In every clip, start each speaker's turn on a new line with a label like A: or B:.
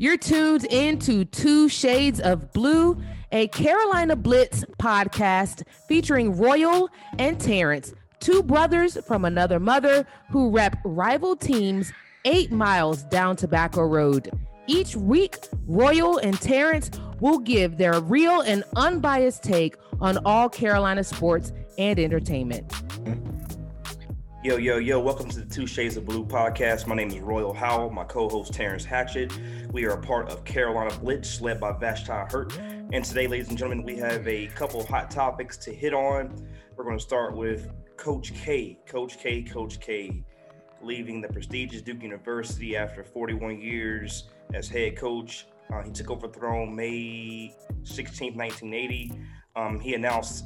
A: You're tuned into Two Shades of Blue, a Carolina Blitz podcast featuring Royal and Terence, two brothers from another mother who rep rival teams eight miles down Tobacco Road. Each week, Royal and Terence will give their real and unbiased take on all Carolina sports and entertainment.
B: Yo, yo, yo, welcome to the Two Shades of Blue podcast. My name is Royal Howell, my co host Terence Hatchett. We are a part of Carolina Blitz, led by Vashti Hurt. And today, ladies and gentlemen, we have a couple hot topics to hit on. We're going to start with Coach K. Coach K, Coach K, leaving the prestigious Duke University after 41 years as head coach. Uh, he took over throne May 16, 1980. Um, he announced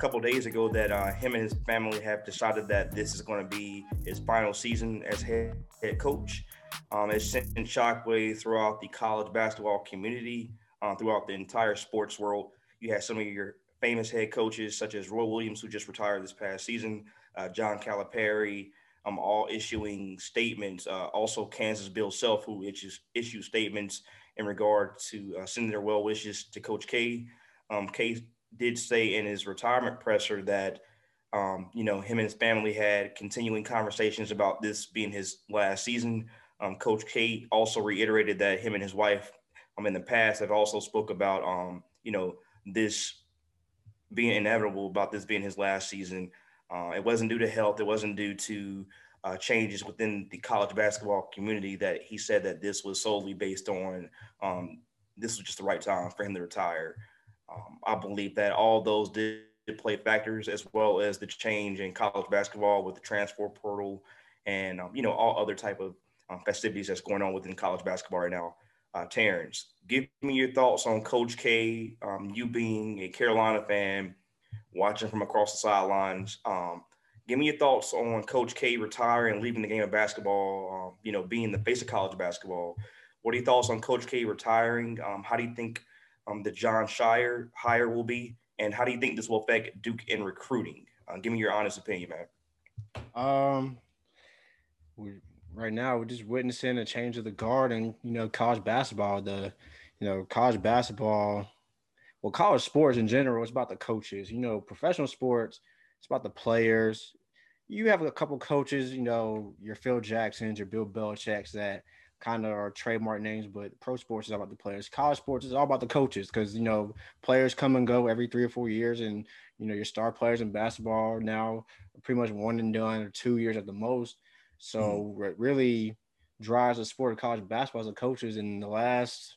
B: couple days ago that uh, him and his family have decided that this is going to be his final season as head, head coach. Um, it's sent shockwave throughout the college basketball community, uh, throughout the entire sports world. You have some of your famous head coaches, such as Roy Williams, who just retired this past season, uh, John Calipari, um, all issuing statements. Uh, also, Kansas Bill Self, who issues, issues statements in regard to uh, sending their well wishes to Coach K. Um, K did say in his retirement presser that um, you know him and his family had continuing conversations about this being his last season. Um, Coach K also reiterated that him and his wife, um, in the past, have also spoke about um, you know this being inevitable about this being his last season. Uh, it wasn't due to health. It wasn't due to uh, changes within the college basketball community. That he said that this was solely based on um, this was just the right time for him to retire. Um, I believe that all those did play factors as well as the change in college basketball with the transfer portal and um, you know all other type of um, festivities that's going on within college basketball right now. Uh, Terence, give me your thoughts on Coach K. Um, you being a Carolina fan, watching from across the sidelines. Um, give me your thoughts on Coach K retiring leaving the game of basketball. Um, you know, being the face of college basketball. What are your thoughts on Coach K retiring? Um, how do you think um, the Jon Scheyer hire will be, and how do you think this will affect Duke in recruiting? Uh, give me your honest opinion, man.
C: Um, we right now we're just witnessing a change of the guard and you know college basketball. The you know college basketball, well, college sports in general, it's about the coaches. You know, professional sports, it's about the players. You have a couple coaches, you know, your Phil Jacksons, your Bill Belichick's that kind of are trademark names, but pro sports is all about the players. College sports is all about the coaches because you know players come and go every three or four years, and you know your star players in basketball are now are pretty much one and done or two years at the most. So mm-hmm. what really drives the sport of college basketball as the coaches. In the last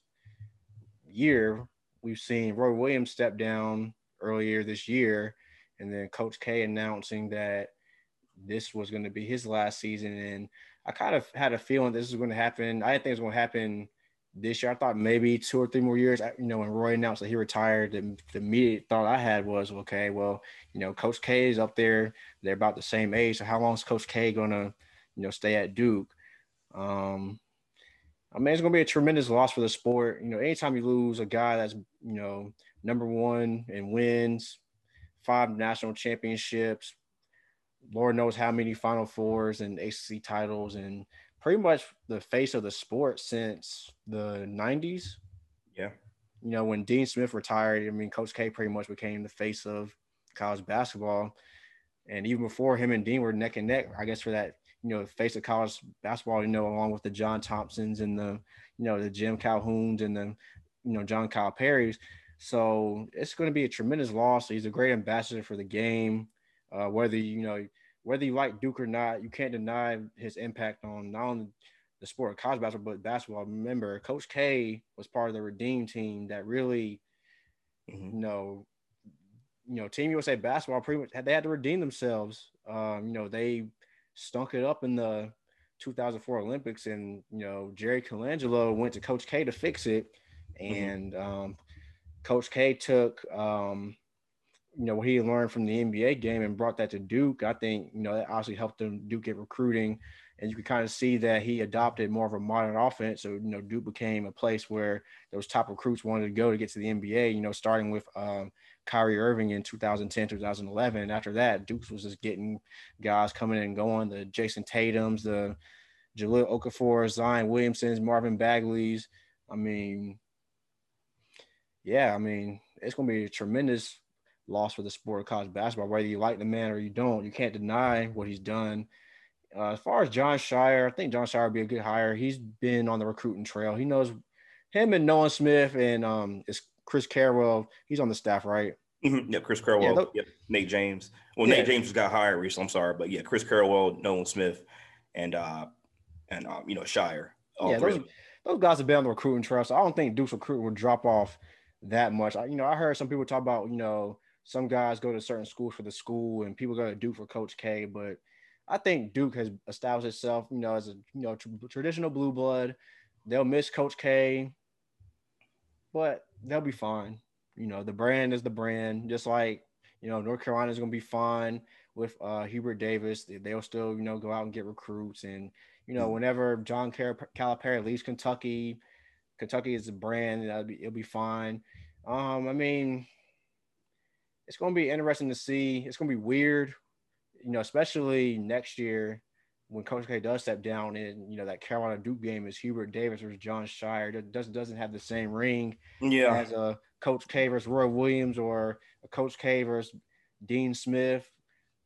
C: year, we've seen Roy Williams step down earlier this year, and then Coach K announcing that this was going to be his last season and I kind of had a feeling this was going to happen. I didn't think it was going to happen this year. I thought maybe two or three more years. You know, when Roy announced that he retired, the, the immediate thought I had was, okay, well, you know, Coach K is up there. They're about the same age. So how long is Coach K going to, you know, stay at Duke? Um, I mean, it's going to be a tremendous loss for the sport. You know, anytime you lose a guy that's, you know, number one and wins, five national championships, Lord knows how many Final Fours and ACC titles, and pretty much the face of the sport since the 90s.
B: Yeah.
C: You know, when Dean Smith retired, I mean, Coach K pretty much became the face of college basketball. And even before him and Dean were neck and neck, I guess for that, you know, face of college basketball, you know, along with the John Thompsons and the, you know, the Jim Calhouns and the, you know, John Calipari's. So it's going to be a tremendous loss. He's a great ambassador for the game. Uh, whether you know whether you like Duke or not, you can't deny his impact on not only the sport of college basketball but basketball. Remember, Coach K was part of the Redeem team that really, mm-hmm. you know, you know, Team USA basketball pretty much had, they had to redeem themselves. Um, you know, they stunk it up in the 2004 Olympics, and you know, Jerry Colangelo went to Coach K to fix it, mm-hmm. and mm-hmm. um, Coach K took um, you know what he learned from the NBA game and brought that to Duke. I think you know that obviously helped them Duke get recruiting, and you can kind of see that he adopted more of a modern offense. So you know Duke became a place where those top recruits wanted to go to get to the NBA. You know, starting with um, Kyrie Irving in 2010, 2011. And after that, Duke was just getting guys coming and going. The Jayson Tatum's, the Jahlil Okafor, Zion Williamson's, Marvin Bagley's. I mean, yeah, I mean, it's going to be a tremendous loss for the sport of college basketball, whether you like the man or you don't. You can't deny what he's done. Uh, as far as Jon Scheyer, I think Jon Scheyer would be a good hire. He's been on the recruiting trail. He knows him and Nolan Smith and um, is Chris Carrawell. He's on the staff, right?
B: Mm-hmm. Yeah, Chris Carrawell. Yeah, yep. Nate James. Well, yeah. Nate James got hired recently. I'm sorry, but yeah, Chris Carrawell, Nolan Smith, and uh, and um, you know Scheyer.
C: yeah, those, those, guys have been on the recruiting trail. So I don't think Duke's recruiting would drop off that much. I, you know, I heard some people talk about you know some guys go to certain schools for the school and people go to Duke for Coach K, but I think Duke has established itself, you know, as a you know tr- traditional blue blood. They'll miss Coach K, but they'll be fine. You know, the brand is the brand. Just like you know, North Carolina is going to be fine with uh, Hubert Davis. They'll still you know go out and get recruits, and you know, whenever John Calipari leaves Kentucky, Kentucky is a brand. It'll be, it'll be fine. Um, I mean, it's going to be interesting to see. It's going to be weird you know, especially next year when Coach K does step down and you know that Carolina Duke game is Hubert Davis versus Jon Scheyer It doesn't doesn't have the same ring
B: yeah.
C: as a Coach K versus Roy Williams or a Coach K versus Dean Smith.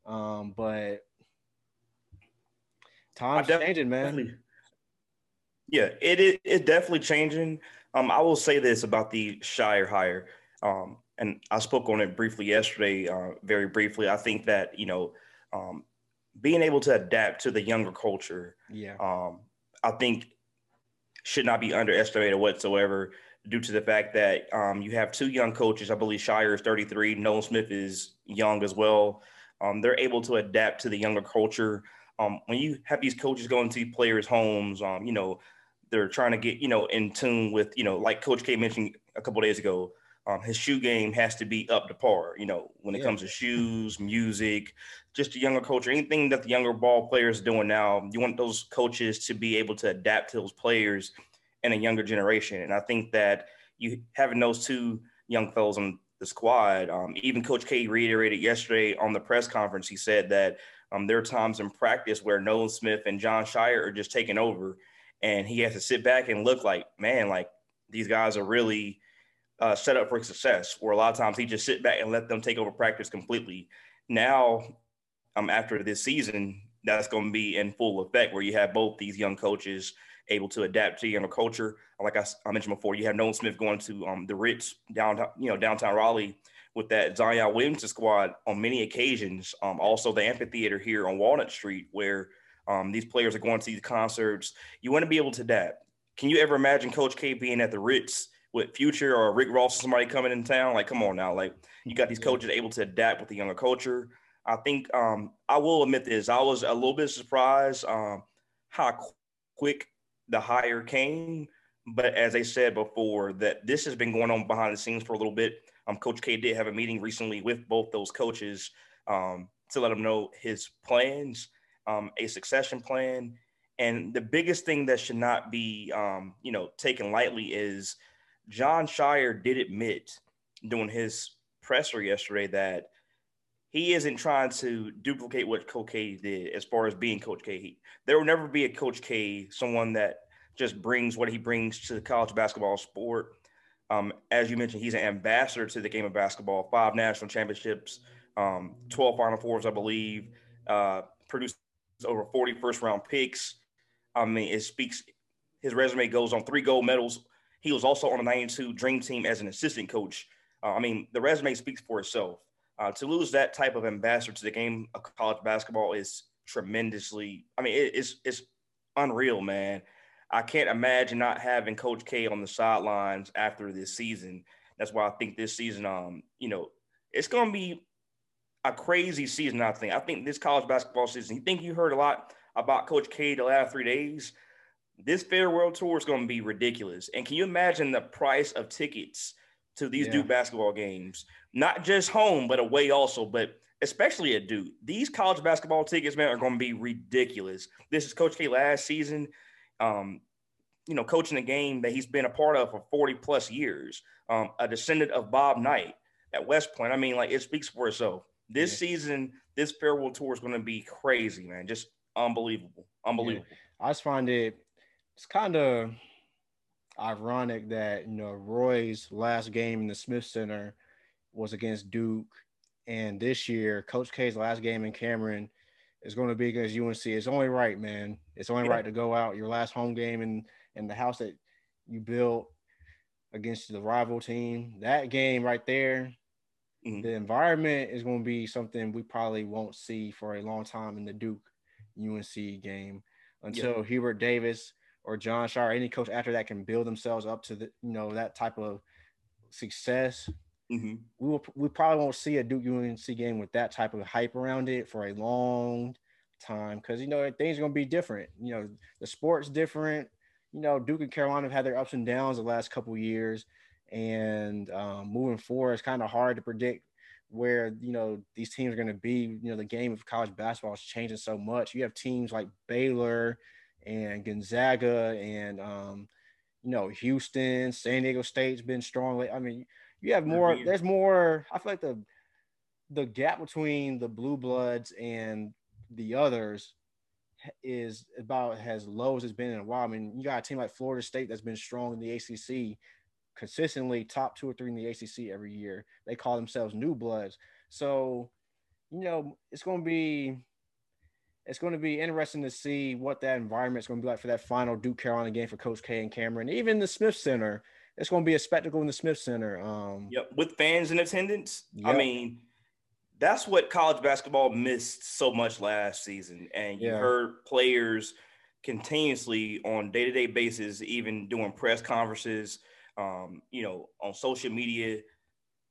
C: Um, but time's changing, man.
B: Yeah, it is it it definitely changing. Um, I will say this about the Scheyer hire. Um, and I spoke on it briefly yesterday, uh, very briefly. I think that you know um, being able to adapt to the younger culture,
C: yeah,
B: um, I think should not be underestimated whatsoever due to the fact that um, you have two young coaches. I believe Scheyer is 33, Nolan Smith is young as well. Um, they're able to adapt to the younger culture. Um, when you have these coaches going to players' homes, um, you know, they're trying to get, you know, in tune with, you know, like Coach K mentioned a couple days ago, um, his shoe game has to be up to par. You know, when it yeah. comes to shoes, music, just the younger culture, anything that the younger ball players are doing now, you want those coaches to be able to adapt to those players in a younger generation. And I think that you having those two young fellows on the squad, um, even Coach K reiterated yesterday on the press conference. He said that um, there are times in practice where Nolan Smith and Jon Scheyer are just taking over, and he has to sit back and look like, man, like these guys are really uh, set up for success. Where a lot of times he just sit back and let them take over practice completely. Now, um, after this season, that's going to be in full effect, where you have both these young coaches able to adapt to younger culture. Like I, I, mentioned before, you have Nolan Smith going to um, the Ritz downtown, you know, downtown Raleigh with that Zion Williamson squad on many occasions. Um, also, the amphitheater here on Walnut Street, where um, these players are going to these concerts. You want to be able to adapt. Can you ever imagine Coach K being at the Ritz with Future or Rick Ross or somebody coming in town. Like, come on now. Like, you got these coaches able to adapt with the younger culture. I think um, I will admit this. I was a little bit surprised um, how quick the hire came. But as I said before, that this has been going on behind the scenes for a little bit. Um, Coach K did have a meeting recently with both those coaches um, to let them know his plans, um, a succession plan, and the biggest thing that should not be, um, you know, taken lightly is Jon Scheyer did admit during his presser yesterday that he isn't trying to duplicate what Coach K did as far as being Coach K. there will never be a Coach K, someone that just brings what he brings to the college basketball sport. Um, as you mentioned, he's an ambassador to the game of basketball, five national championships, um, 12 Final Fours, I believe, uh, produced over 40 first round picks. I mean, it speaks, his resume goes on three gold medals, he was also on the 92 Dream Team as an assistant coach. Uh, I mean, the resume speaks for itself. Uh, to lose that type of ambassador to the game of college basketball is tremendously, I mean, it, it's, it's unreal, man. I can't imagine not having Coach K on the sidelines after this season. That's why I think this season, um, you know, it's going to be a crazy season. I think. I think this college basketball season. You think you heard a lot about Coach K the last three days? This farewell tour is going to be ridiculous. And can you imagine the price of tickets to these yeah. Duke basketball games? Not just home, but away also, but especially at Duke. These college basketball tickets, man, are going to be ridiculous. This is Coach K last season. Um, you know, coaching a game that he's been a part of for 40 plus years, um, a descendant of Bob Knight at West Point. I mean, like it speaks for itself. This yeah. season, this farewell tour is going to be crazy, man. Just unbelievable. Unbelievable.
C: Yeah. I just find it it's kind of ironic that you know Roy's last game in the Smith Center was against Duke, and this year Coach K's last game in Cameron is going to be against UNC. It's only right, man. It's only right to go out your last home game in in the house that you built against the rival team. That game right there, mm-hmm. the environment is going to be something we probably won't see for a long time in the Duke UNC game until yeah. Hubert Davis or Jon or any coach after that can build themselves up to the you know that type of success. Mm-hmm. We will we probably won't see a Duke UNC game with that type of hype around it for a long time because you know things are gonna be different. You know the sport's different. You know Duke and Carolina have had their ups and downs the last couple years, and um, moving forward, it's kind of hard to predict where you know these teams are going to be. You know, the game of college basketball is changing so much. You have teams like Baylor and Gonzaga and um, you know Houston, San Diego State's been strong. I mean, you have more. There's more. I feel like the the gap between the blue bloods and the others is about as low as it's been in a while. I mean, you got a team like Florida State that's been strong in the ACC consistently top two or three in the ACC every year. They call themselves new bloods. So, you know, it's going to be it's going to be interesting to see what that environment is going to be like for that final Duke Carolina game for Coach K and Cameron. Even the Smith Center, it's going to be a spectacle in the Smith Center. Um,
B: yep, with fans in attendance. Yep. I mean, that's what college basketball missed so much last season, and you yeah. heard players continuously on day to day basis, even doing press conferences um, you know, on social media,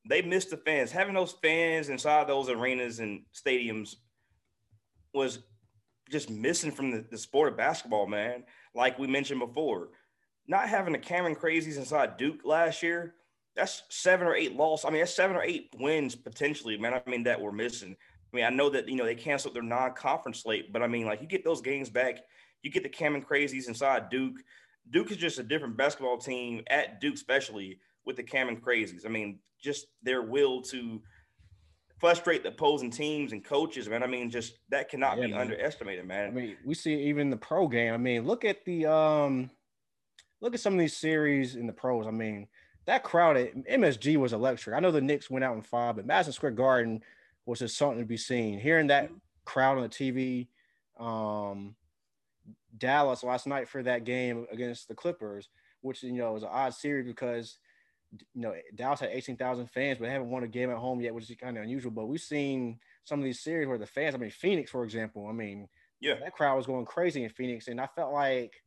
B: they missed the fans. Having those fans inside those arenas and stadiums was just missing from the, the sport of basketball, man. Like we mentioned before, not having the Cameron Crazies inside Duke last year, that's seven or eight loss. I mean, that's seven or eight wins potentially, man. I mean, that we're missing. I mean, I know that, you know, they canceled their non conference slate, but I mean, like, you get those games back, you get the Cameron Crazies inside Duke. Duke is just a different basketball team at Duke, especially with the Cameron Crazies. I mean, just their will to frustrate the opposing teams and coaches, man. I mean, just that cannot yeah, be man. underestimated, man.
C: I mean, we see even the pro game. I mean, look at the um look at some of these series in the pros. I mean, that crowd at MSG was electric. I know the Knicks went out in five, but Madison Square Garden was just something to be seen. Hearing that crowd on the TV, um, Dallas last night for that game against the Clippers, which you know was an odd series because you know Dallas had 18,000 fans, but haven't won a game at home yet, which is kind of unusual. But we've seen some of these series where the fans, I mean Phoenix, for example, I mean, yeah, that crowd was going crazy in Phoenix, and I felt like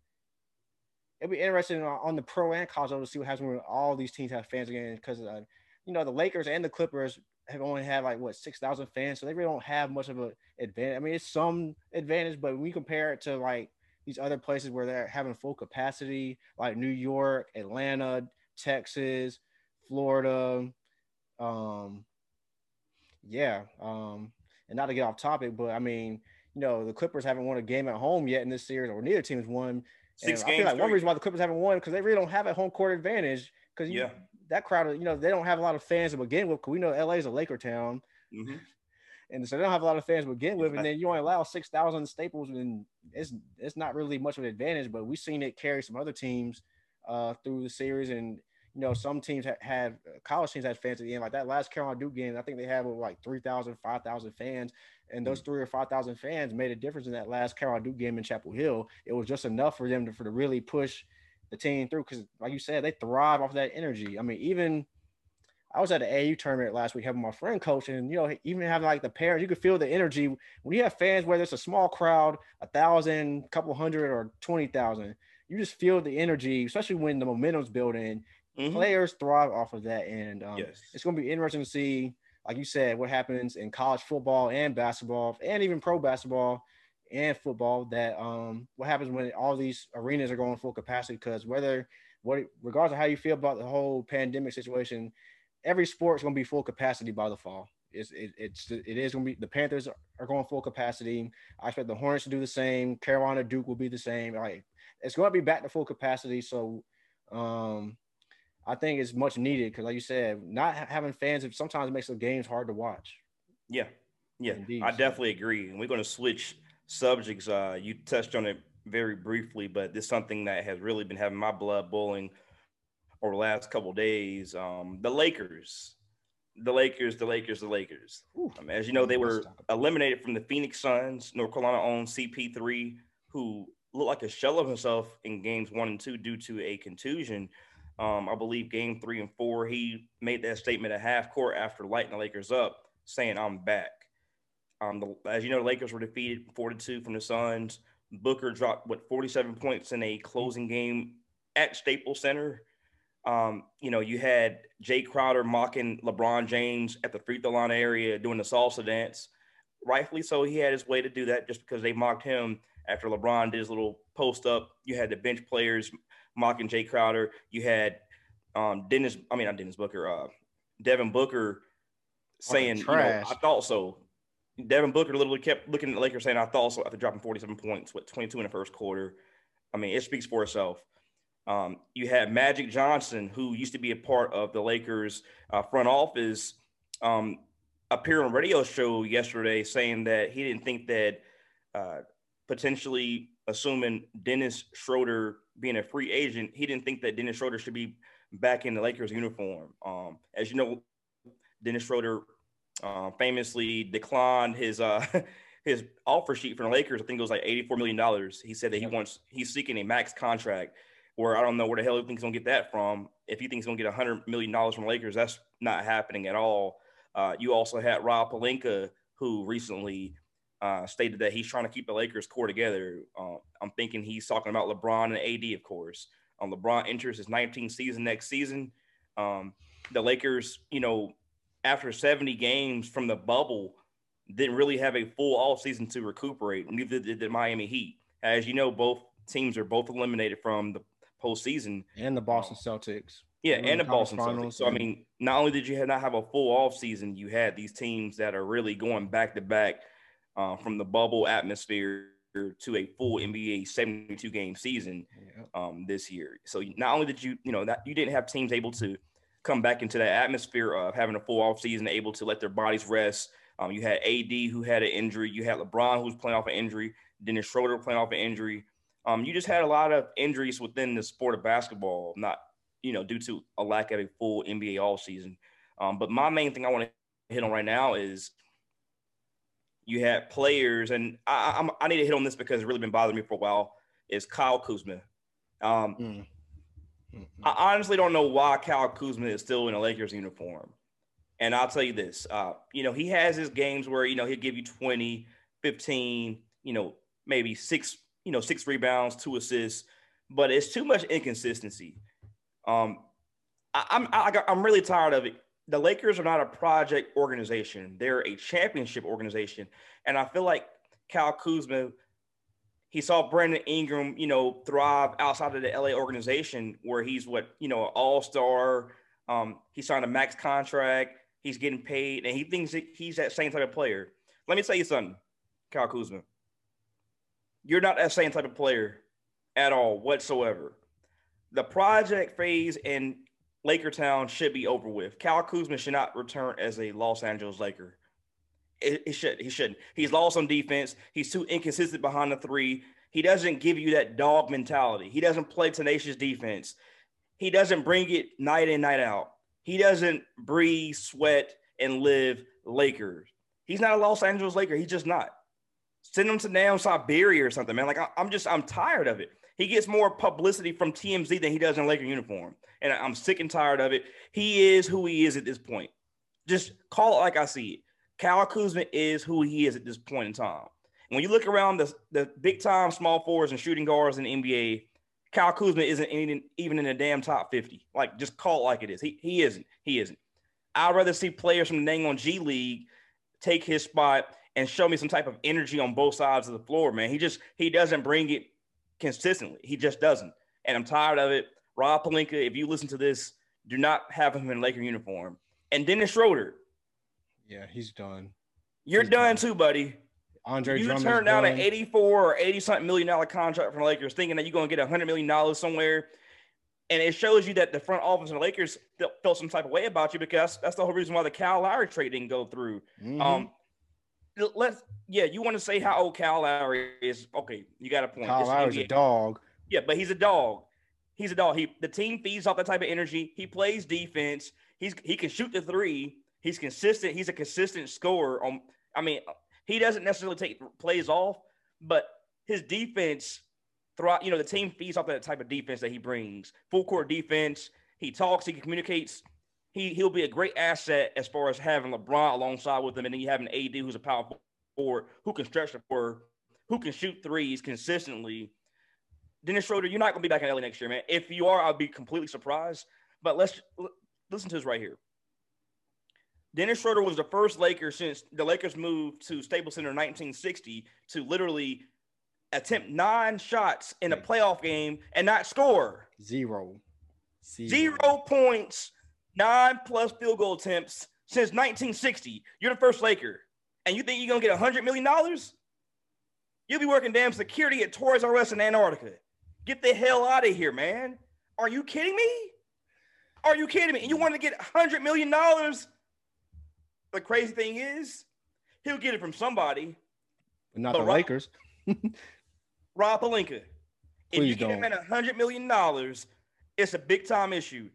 C: it'd be interesting on the pro and college level to see what happens when all these teams have fans again, because uh, you know the Lakers and the Clippers have only had like what six thousand fans, so they really don't have much of an advantage. I mean, it's some advantage, but when we compare it to like these other places where they're having full capacity, like New York, Atlanta, Texas, Florida. Um, yeah. Um, and not to get off topic, but I mean, you know, the Clippers haven't won a game at home yet in this series, or neither team has won. Six and I feel like one reason why the Clippers haven't won because they really don't have a home court advantage. Because yeah, that crowd, you know, they don't have a lot of fans to begin with. Because we know LA is a Laker town. Mm-hmm and so they don't have a lot of fans to begin with, and then you only allow six thousand Staples, and it's it's not really much of an advantage. But we've seen it carry some other teams uh, through the series, and you know some teams have, have uh, college teams had fans at the end, like that last Carolina Duke game. I think they had like 3,000, 5,000 fans, and those hmm. three or five thousand fans made a difference in that last Carolina Duke game in Chapel Hill. It was just enough for them to for to really push the team through because, like you said, they thrive off of that energy. I mean, even I was at the AU tournament last week having my friend coach, and you know, even having like the parents, you could feel the energy when you have fans, whether it's a small crowd, a thousand, couple hundred, or twenty thousand. You just feel the energy, especially when the momentum's building. Mm-hmm. Players thrive off of that, and um, yes. it's going to be interesting to see, like you said, what happens in college football and basketball, and even pro basketball and football. That um, what happens when all these arenas are going full capacity? Because whether what, regardless of how you feel about the whole pandemic situation every sport's going to be full capacity by the fall. It's it, it's it is going to be the Panthers are going full capacity. I expect the Hornets to do the same. Carolina Duke will be the same. Like it's going to be back to full capacity. So um, I think it's much needed because, like you said, not having fans sometimes makes the games hard to watch.
B: Yeah, yeah, Indeed. I definitely agree. And we're going to switch subjects. Uh, you touched on it very briefly, but this is something that has really been having my blood boiling over the last couple days. Um, the Lakers, the Lakers, the Lakers, the Lakers. I mean, as you know, they were eliminated from the Phoenix Suns. North Carolina owned CP3, who looked like a shell of himself in games one and two due to a contusion. Um, I believe game three and four, he made that statement at half court after lighting the Lakers up, saying, I'm back. Um, the, as you know, the Lakers were defeated 42 from the Suns. Booker dropped, what, 47 points in a closing game at Staples Center. Um, you know, you had Jay Crowder mocking LeBron James at the free throw line area doing the salsa dance. Rightfully so, he had his way to do that just because they mocked him after LeBron did his little post up. You had the bench players mocking Jay Crowder. You had um, Dennis, I mean, not Dennis Booker, uh, Devin Booker saying, you know, I thought so. Devin Booker literally kept looking at the Lakers saying, I thought so after dropping 47 points, with 22 in the first quarter. I mean, it speaks for itself. Um, you had Magic Johnson, who used to be a part of the Lakers uh, front office, um, appear on a radio show yesterday saying that he didn't think that uh, potentially assuming Dennis Schroeder being a free agent, he didn't think that Dennis Schroeder should be back in the Lakers uniform. Um, as you know, Dennis Schroeder uh, famously declined his uh, his offer sheet from the Lakers. I think it was like eighty four million dollars. He said that he wants he's seeking a max contract. Where I don't know where the hell he thinks he's gonna get that from. If he thinks he's gonna get hundred million dollars from the Lakers, that's not happening at all. Uh, you also had Rob Pelinka, who recently uh, stated that he's trying to keep the Lakers core together. Uh, I'm thinking he's talking about LeBron and AD, of course. Um, LeBron enters his 19th season next season. Um, the Lakers, you know, after 70 games from the bubble, didn't really have a full off season to recuperate. Neither did the Miami Heat. As you know, both teams are both eliminated from the postseason.
C: And the Boston Celtics.
B: Yeah, and the Boston Celtics. So I mean, not only did you not have a full off season, you had these teams that are really going back to back uh, from the bubble atmosphere to a full NBA 72 game season um, this year. So not only did you, you know, that you didn't have teams able to come back into that atmosphere of having a full off season, able to let their bodies rest. Um, you had AD who had an injury. You had LeBron who was playing off an injury. Dennis Schroeder playing off an injury. Um, you just had a lot of injuries within the sport of basketball, not you know due to a lack of a full NBA all season. Um, but my main thing I want to hit on right now is you had players, and I, I'm, i need to hit on this because it's really been bothering me for a while. Is Kyle Kuzma? Um, mm. I honestly don't know why Kyle Kuzma is still in a Lakers uniform. And I'll tell you this, uh, you know, he has his games where, you know, he'll give you 20, 15, you know, maybe six, you know, six rebounds, two assists, but it's too much inconsistency. Um, I, I'm, I, I'm really tired of it the Lakers are not a project organization. They're a championship organization. And I feel like Cal Kuzma, he saw Brandon Ingram, you know, thrive outside of the LA organization where he's what, you know, an all-star. Um, he signed a max contract. He's getting paid, and he thinks that he's that same type of player. Let me tell you something, Cal Kuzma. You're not that same type of player at all whatsoever. The project phase and Laker Town should be over with. Cal Kuzma should not return as a Los Angeles Laker. It should. He shouldn't. He's lost on defense. He's too inconsistent behind the three. He doesn't give you that dog mentality. He doesn't play tenacious defense. He doesn't bring it night in, night out. He doesn't breathe, sweat, and live Lakers. He's not a Los Angeles Laker. He's just not. Send him to down Siberia or something, man. Like I, I'm just, I'm tired of it. He gets more publicity from TMZ than he does in a Laker uniform and I'm sick and tired of it. He is who he is at this point. Just call it like I see it. Kyle Kuzma is who he is at this point in time. When you look around the, the big time small forwards and shooting guards in the NBA, Kyle Kuzma isn't even, even in the damn top 50. Like, just call it like it is. He, he isn't. He isn't. I'd rather see players from the dang on G League take his spot and show me some type of energy on both sides of the floor, man. He just he doesn't bring it consistently. He just doesn't. And I'm tired of it. Rob Pelinka, if you listen to this, do not have him in Laker uniform. And Dennis Schroeder.
C: Yeah, he's done.
B: You're done, done, too, buddy.
C: Andre
B: you Drummond's turned down an 84 or 80 something million dollar contract from the Lakers, thinking that you're going to get a hundred million dollars somewhere. And it shows you that the front office of the Lakers felt some type of way about you because that's the whole reason why the Kyle Lowry trade didn't go through. Mm-hmm. Um, let's yeah, you want to say how old Kyle Lowry is? Okay, you got a point.
C: Kyle Lowry's a dog.
B: Yeah, but he's a dog. He's a dog. He the team feeds off that type of energy. He plays defense. He's he can shoot the three. He's consistent. He's a consistent scorer. On I mean, he doesn't necessarily take plays off, but his defense throughout. You know, the team feeds off that type of defense that he brings. Full court defense. He talks. He communicates. He he'll be a great asset as far as having LeBron alongside with him, and then you have an AD who's a power forward who can stretch the floor, who can shoot threes consistently. Dennis Schroeder, you're not going to be back in LA next year, man. If you are, I'll be completely surprised. But let's listen to this right here. Dennis Schroeder was the first Laker since the Lakers moved to Staples Center in 1960 to literally attempt nine shots in a playoff game and not score.
C: Zero.
B: Zero points, nine plus field goal attempts since 1960. You're the first Laker, and you think you're gonna get hundred million dollars? You'll be working damn security at Toys R Us in Antarctica. Get the hell out of here, man! Are you kidding me? Are you kidding me? And you want to get hundred million dollars? The crazy thing is, he'll get it from somebody.
C: But not
B: But
C: the
B: Rob-
C: Lakers.
B: Rob Pelinka. If you
C: Please
B: get him
C: don't.
B: hundred million dollars, it's a big time issue.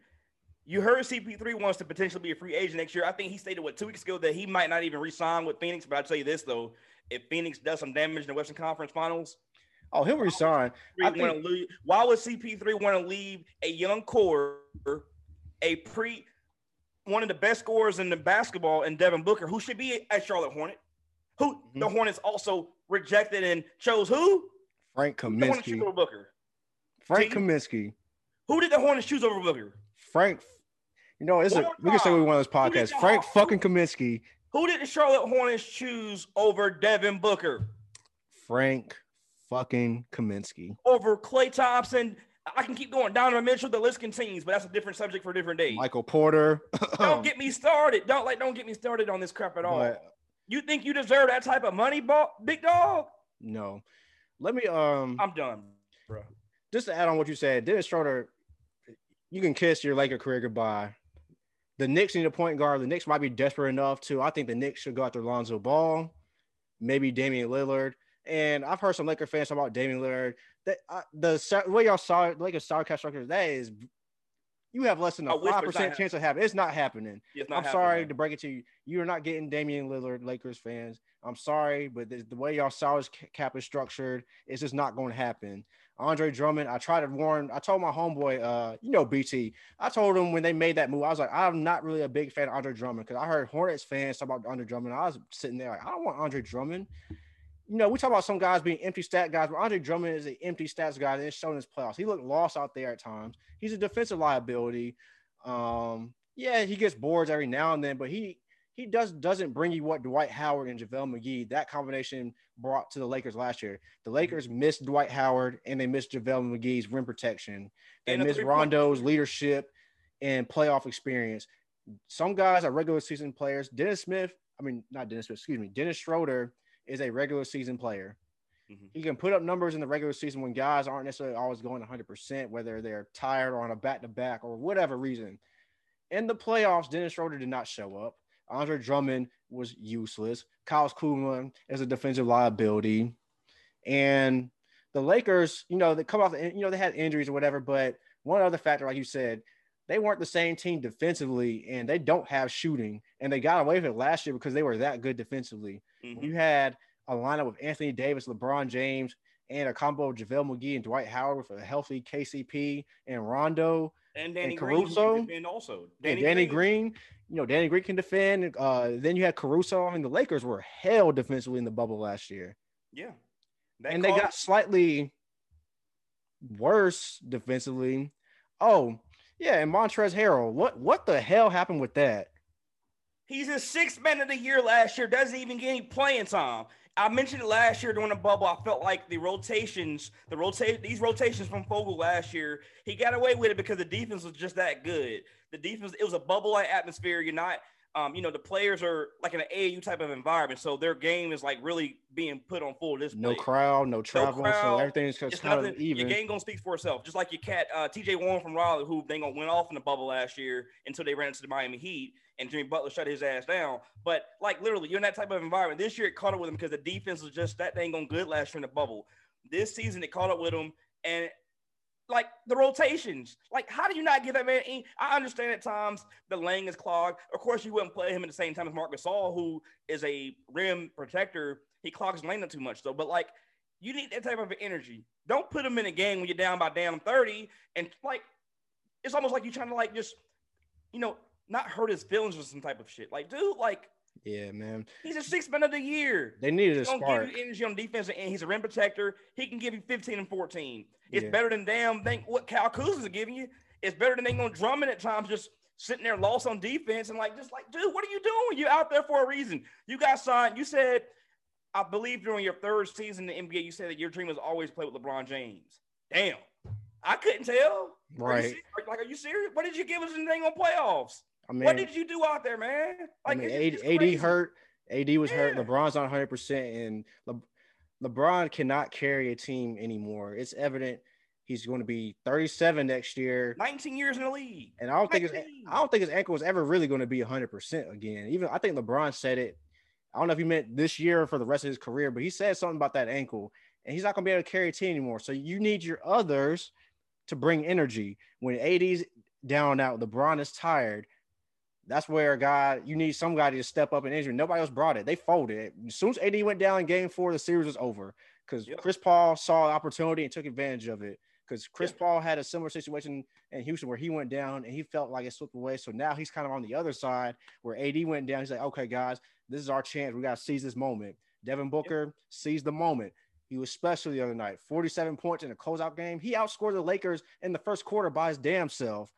B: You heard CP3 wants to potentially be a free agent next year. I think he stated what two weeks ago that he might not even re-sign with Phoenix. But I'll tell you this though, if Phoenix does some damage in the Western Conference Finals,
C: Oh, he'll resign. I
B: CP3 wanna leave- why would CP3 want to leave a young core, a pre, one of the best scorers in the basketball, and Devin Booker, who should be at Charlotte Hornet, who
C: Mm-hmm.
B: the Hornets also rejected and chose who?
C: Frank
B: The Hornets choose
C: Kaminsky.
B: over Booker.
C: Frank
B: See?
C: Kaminsky.
B: Who did the Hornets choose over Booker?
C: Frank. You know, it's a, we can say we one of those
B: Who did
C: podcasts.
B: the
C: Frank
B: Hawks-
C: fucking Kaminsky.
B: Who did the Charlotte Hornets choose over Devin Booker?
C: Frank fucking Kaminsky.
B: Over Klay Thompson? I can keep going. Donovan Mitchell. The list continues, but that's a different subject for a different day.
C: Michael Porter.
B: Don't get me started. Don't like. Don't get me started on this crap at all.
C: But
B: You think you deserve that type of money, big dog?
C: no. Let me um
B: I'm done, bro.
C: just to add on what you said, Dennis Schroeder, you can kiss your Laker career goodbye. The Knicks need a point guard. The Knicks might be desperate enough to. I think the Knicks should go after Lonzo Ball, maybe Damian Lillard. And I've heard some Laker fans talk about Damian Lillard. That uh, the way y'all saw it, Lakers salary cap structure, that is, you have less than a five percent chance of happening. It's not happening.
B: It's not
C: I'm
B: happening,
C: sorry to break it to you. You are not getting Damian Lillard, Lakers fans. I'm sorry, but the, the way y'all salary ca- cap is structured, it's just not going to happen. Andre Drummond, I tried to warn. I told my homeboy, uh, you know, BT. I told him when they made that move, I was like, I'm not really a big fan of Andre Drummond because I heard Hornets fans talk about Andre Drummond. I was sitting there like, I don't want Andre Drummond. You know, we talk about some guys being empty stat guys, but Andre Drummond is an empty stats guy, it's shown in his playoffs. He looked lost out there at times. He's a defensive liability. Um, yeah, he gets boards every now and then, but he he does doesn't bring you what Dwight Howard and JaVale McGee that combination brought to the Lakers last year. The Lakers missed Dwight Howard and they missed JaVale McGee's rim protection. They
B: And
C: missed Rondo's leadership and playoff experience. Some guys are regular season players. Dennis Smith, I mean not Dennis Smith, excuse me, Dennis Schroeder is a regular season player.
B: Mhm.
C: He can put up numbers in the regular season when guys aren't necessarily always going 100%, whether they're tired or on a back to back or whatever reason. In the playoffs, Dennis Schroeder did not show up. Andre Drummond was useless. Kyle Kuzma is a defensive liability. And the Lakers, you know, they come off, the, you know, they had injuries or whatever. But one other factor, like you said, they weren't the same team defensively and they don't have shooting. And they got away with it last year because they were that good defensively.
B: Mhm.
C: You had a lineup with Anthony Davis, LeBron James, and a combo of JaVale McGee and Dwight Howard with a healthy KCP and Rondo
B: And Danny
C: and Caruso?
B: can defend also.
C: Danny, Danny Green. You know, Danny Green can defend. Uh, then you had Caruso. I mean, the Lakers were hell defensively in the bubble last year.
B: Yeah. That
C: and they got slightly worse defensively. Oh, yeah, and Montrezl Harrell. What what the hell happened with that?
B: He's a sixth man of the year last year. Doesn't even get any playing time. I mentioned it last year during the bubble. I felt like the rotations, the rotate, these rotations from Vogel last year, he got away with it because the defense was just that good. The defense, it was a bubble-like atmosphere. You're not um, you know, the players are like in an AAU type of environment, so their game is like really being put on full display.
C: No crowd, no travel,
B: crowd,
C: so everything's
B: It's
C: kind
B: nothing.
C: of even.
B: Your game gonna speak for itself. Just like your cat, uh, TJ Warren from Raleigh, who they gonna went off in the bubble last year until they ran into the Miami Heat, and Jimmy Butler shut his ass down. But like literally, you're in that type of environment. This year it caught up with him because the defense was just that dang on good last year in the bubble. This season it caught up with him, and like the rotations. Like, how do you not give that man? I understand at times the lane is clogged. Of course, you wouldn't play him at the same time as Marc Gasol, who is a rim protector. He clogs lane too much, though. But like, you need that type of energy. Don't put him in a game when you're down by damn 30. And like, it's almost like you're trying to like just, you know, not hurt his feelings or some type of shit. Like, dude, like
C: yeah, man.
B: he's a six man of the year.
C: They needed a
B: He's gonna
C: spark.
B: give you energy on defense, and he's a rim protector. He can give you 15 and 14. It's
C: Yeah.
B: better than damn think what Cal Kuzma's giving you. It's better than they going drumming at times, just sitting there lost on defense and like just like, dude, what are you doing? You're out there for a reason. You got signed. You said, I believe during your third season in the NBA, you said that your dream was always play with LeBron James. Damn, I couldn't tell. Are you
C: Right.
B: like, are you serious? What did you give us in the dang on playoffs?
C: I mean,
B: what did you do out there, man?
C: I mean, AD, AD hurt. AD was hurt. LeBron's not 100, percent and Le, LeBron cannot carry a team anymore. It's evident he's going to be 37 next year,
B: 19 years in the league.
C: and I don't think his I don't think his ankle is ever really going to be 100 percent again. Even I think LeBron said it. I don't know if he meant this year or for the rest of his career, but he said something about that ankle, and he's not going to be able to carry a team anymore. So you need your others to bring energy. When AD's down and out, LeBron is tired. That's where a guy you need some guy to step up and injure. Nobody else brought it. They folded. As soon as AD went down in game four, the series was over because
B: Yep.
C: Chris Paul saw the opportunity and took advantage of it. Because Chris
B: Yeah.
C: Paul had a similar situation in Houston where he went down and he felt like it slipped away. So now he's kind of on the other side where AD went down. He's like, okay, guys, this is our chance. We got to seize this moment. Devin Booker seized the moment. He was special the other night. 47 points in a closeout game. He outscored the Lakers in the first quarter by his damn self.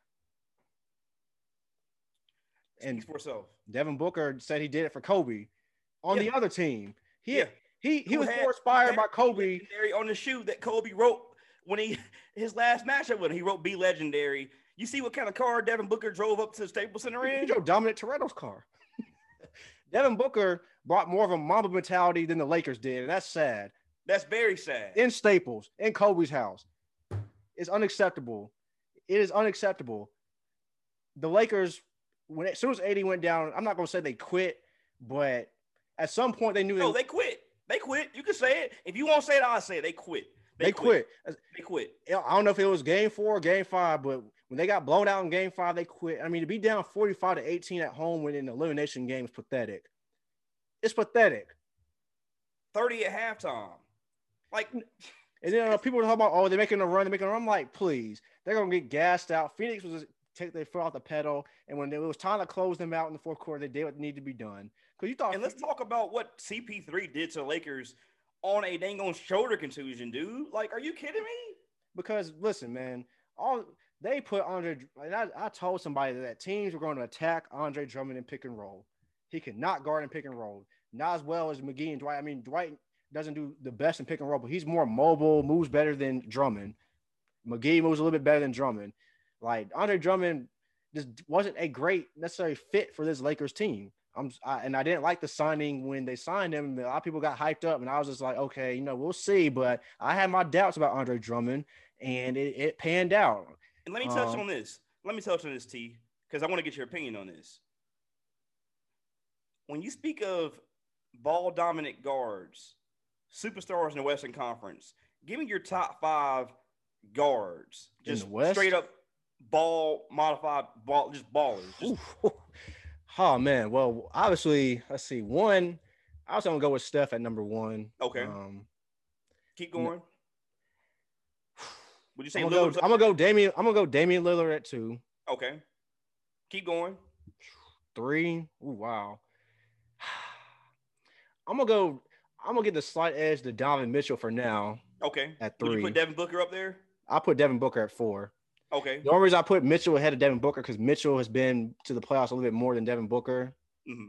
C: And
B: for itself.
C: Devin Booker said he did it for Kobe on
B: Yeah.
C: the other team. He
B: Yeah.
C: he he
B: Who
C: was
B: had-
C: more inspired by Kobe.
B: On the shoe that Kobe wrote when he his last matchup with him. He wrote "Be Legendary." You see what kind of car Devin Booker drove up to the Staples Center
C: He
B: in?
C: drove Dominic Toretto's car. Devin Booker brought more of a Mamba mentality than the Lakers did, and that's sad.
B: That's very sad.
C: In Staples, in Kobe's house, it's unacceptable. It is unacceptable. The Lakers, when as soon as AD went down, I'm not gonna say they quit, but at some point they knew
B: no,
C: they,
B: they quit. They quit. You can say it. If you won't say it, I'll say it. They quit.
C: they quit.
B: They quit.
C: I don't know if it was game four or game five, but when they got blown out in game five, they quit. I mean, to be down 45 to 18 at home when in the elimination game is pathetic. It's pathetic.
B: 30 at halftime. Like,
C: And then uh, people talking about, oh, they're making a run, they're making a run. I'm like, please, they're gonna get gassed out. Phoenix was take their foot off the pedal, and when it was time to close them out in the fourth quarter, they did what needed to be done. Because you thought,
B: and let's talk about what CP3 did to the Lakers on a dang on shoulder contusion, dude. Like, are you kidding me?
C: because listen, man, all they put Andre. And I, I told somebody that teams were going to attack Andre Drummond in pick and roll. He cannot guard in pick and roll, not as well as McGee and Dwight. I mean, Dwight doesn't do the best in pick and roll, but he's more mobile, moves better than Drummond. McGee moves a little bit better than Drummond. Like Andre Drummond just wasn't a great necessary fit for this Lakers team. I'm I, and I didn't like the signing when they signed him. A lot of people got hyped up, and I was just like, okay, you know, we'll see. But I had my doubts about Andre Drummond, and it, it panned out.
B: And let me touch
C: Um,
B: on this. Let me touch on this, T, because I want to get your opinion on this. When you speak of ball dominant guards, superstars in the Western Conference, give me your top five guards.
C: In
B: Just
C: the West?
B: straight up ball modified ball, just ballers. Just,
C: Oh man, well, obviously, let's see. One, I was gonna go with Steph at number one.
B: okay,
C: Um,
B: keep going. Would you say
C: I'm, gonna go, I'm gonna go Damian. I'm gonna go Damian Lillard at two.
B: Okay, keep going.
C: Three. Ooh, wow. I'm gonna go. I'm gonna get the slight edge to Donovan Mitchell for now
B: Okay,
C: at
B: would you put Devin Booker up there?
C: I'll put Devin Booker at four.
B: Okay,
C: The only reason I put Mitchell ahead of Devin Booker because Mitchell has been to the playoffs a little bit more than Devin Booker.
B: hmm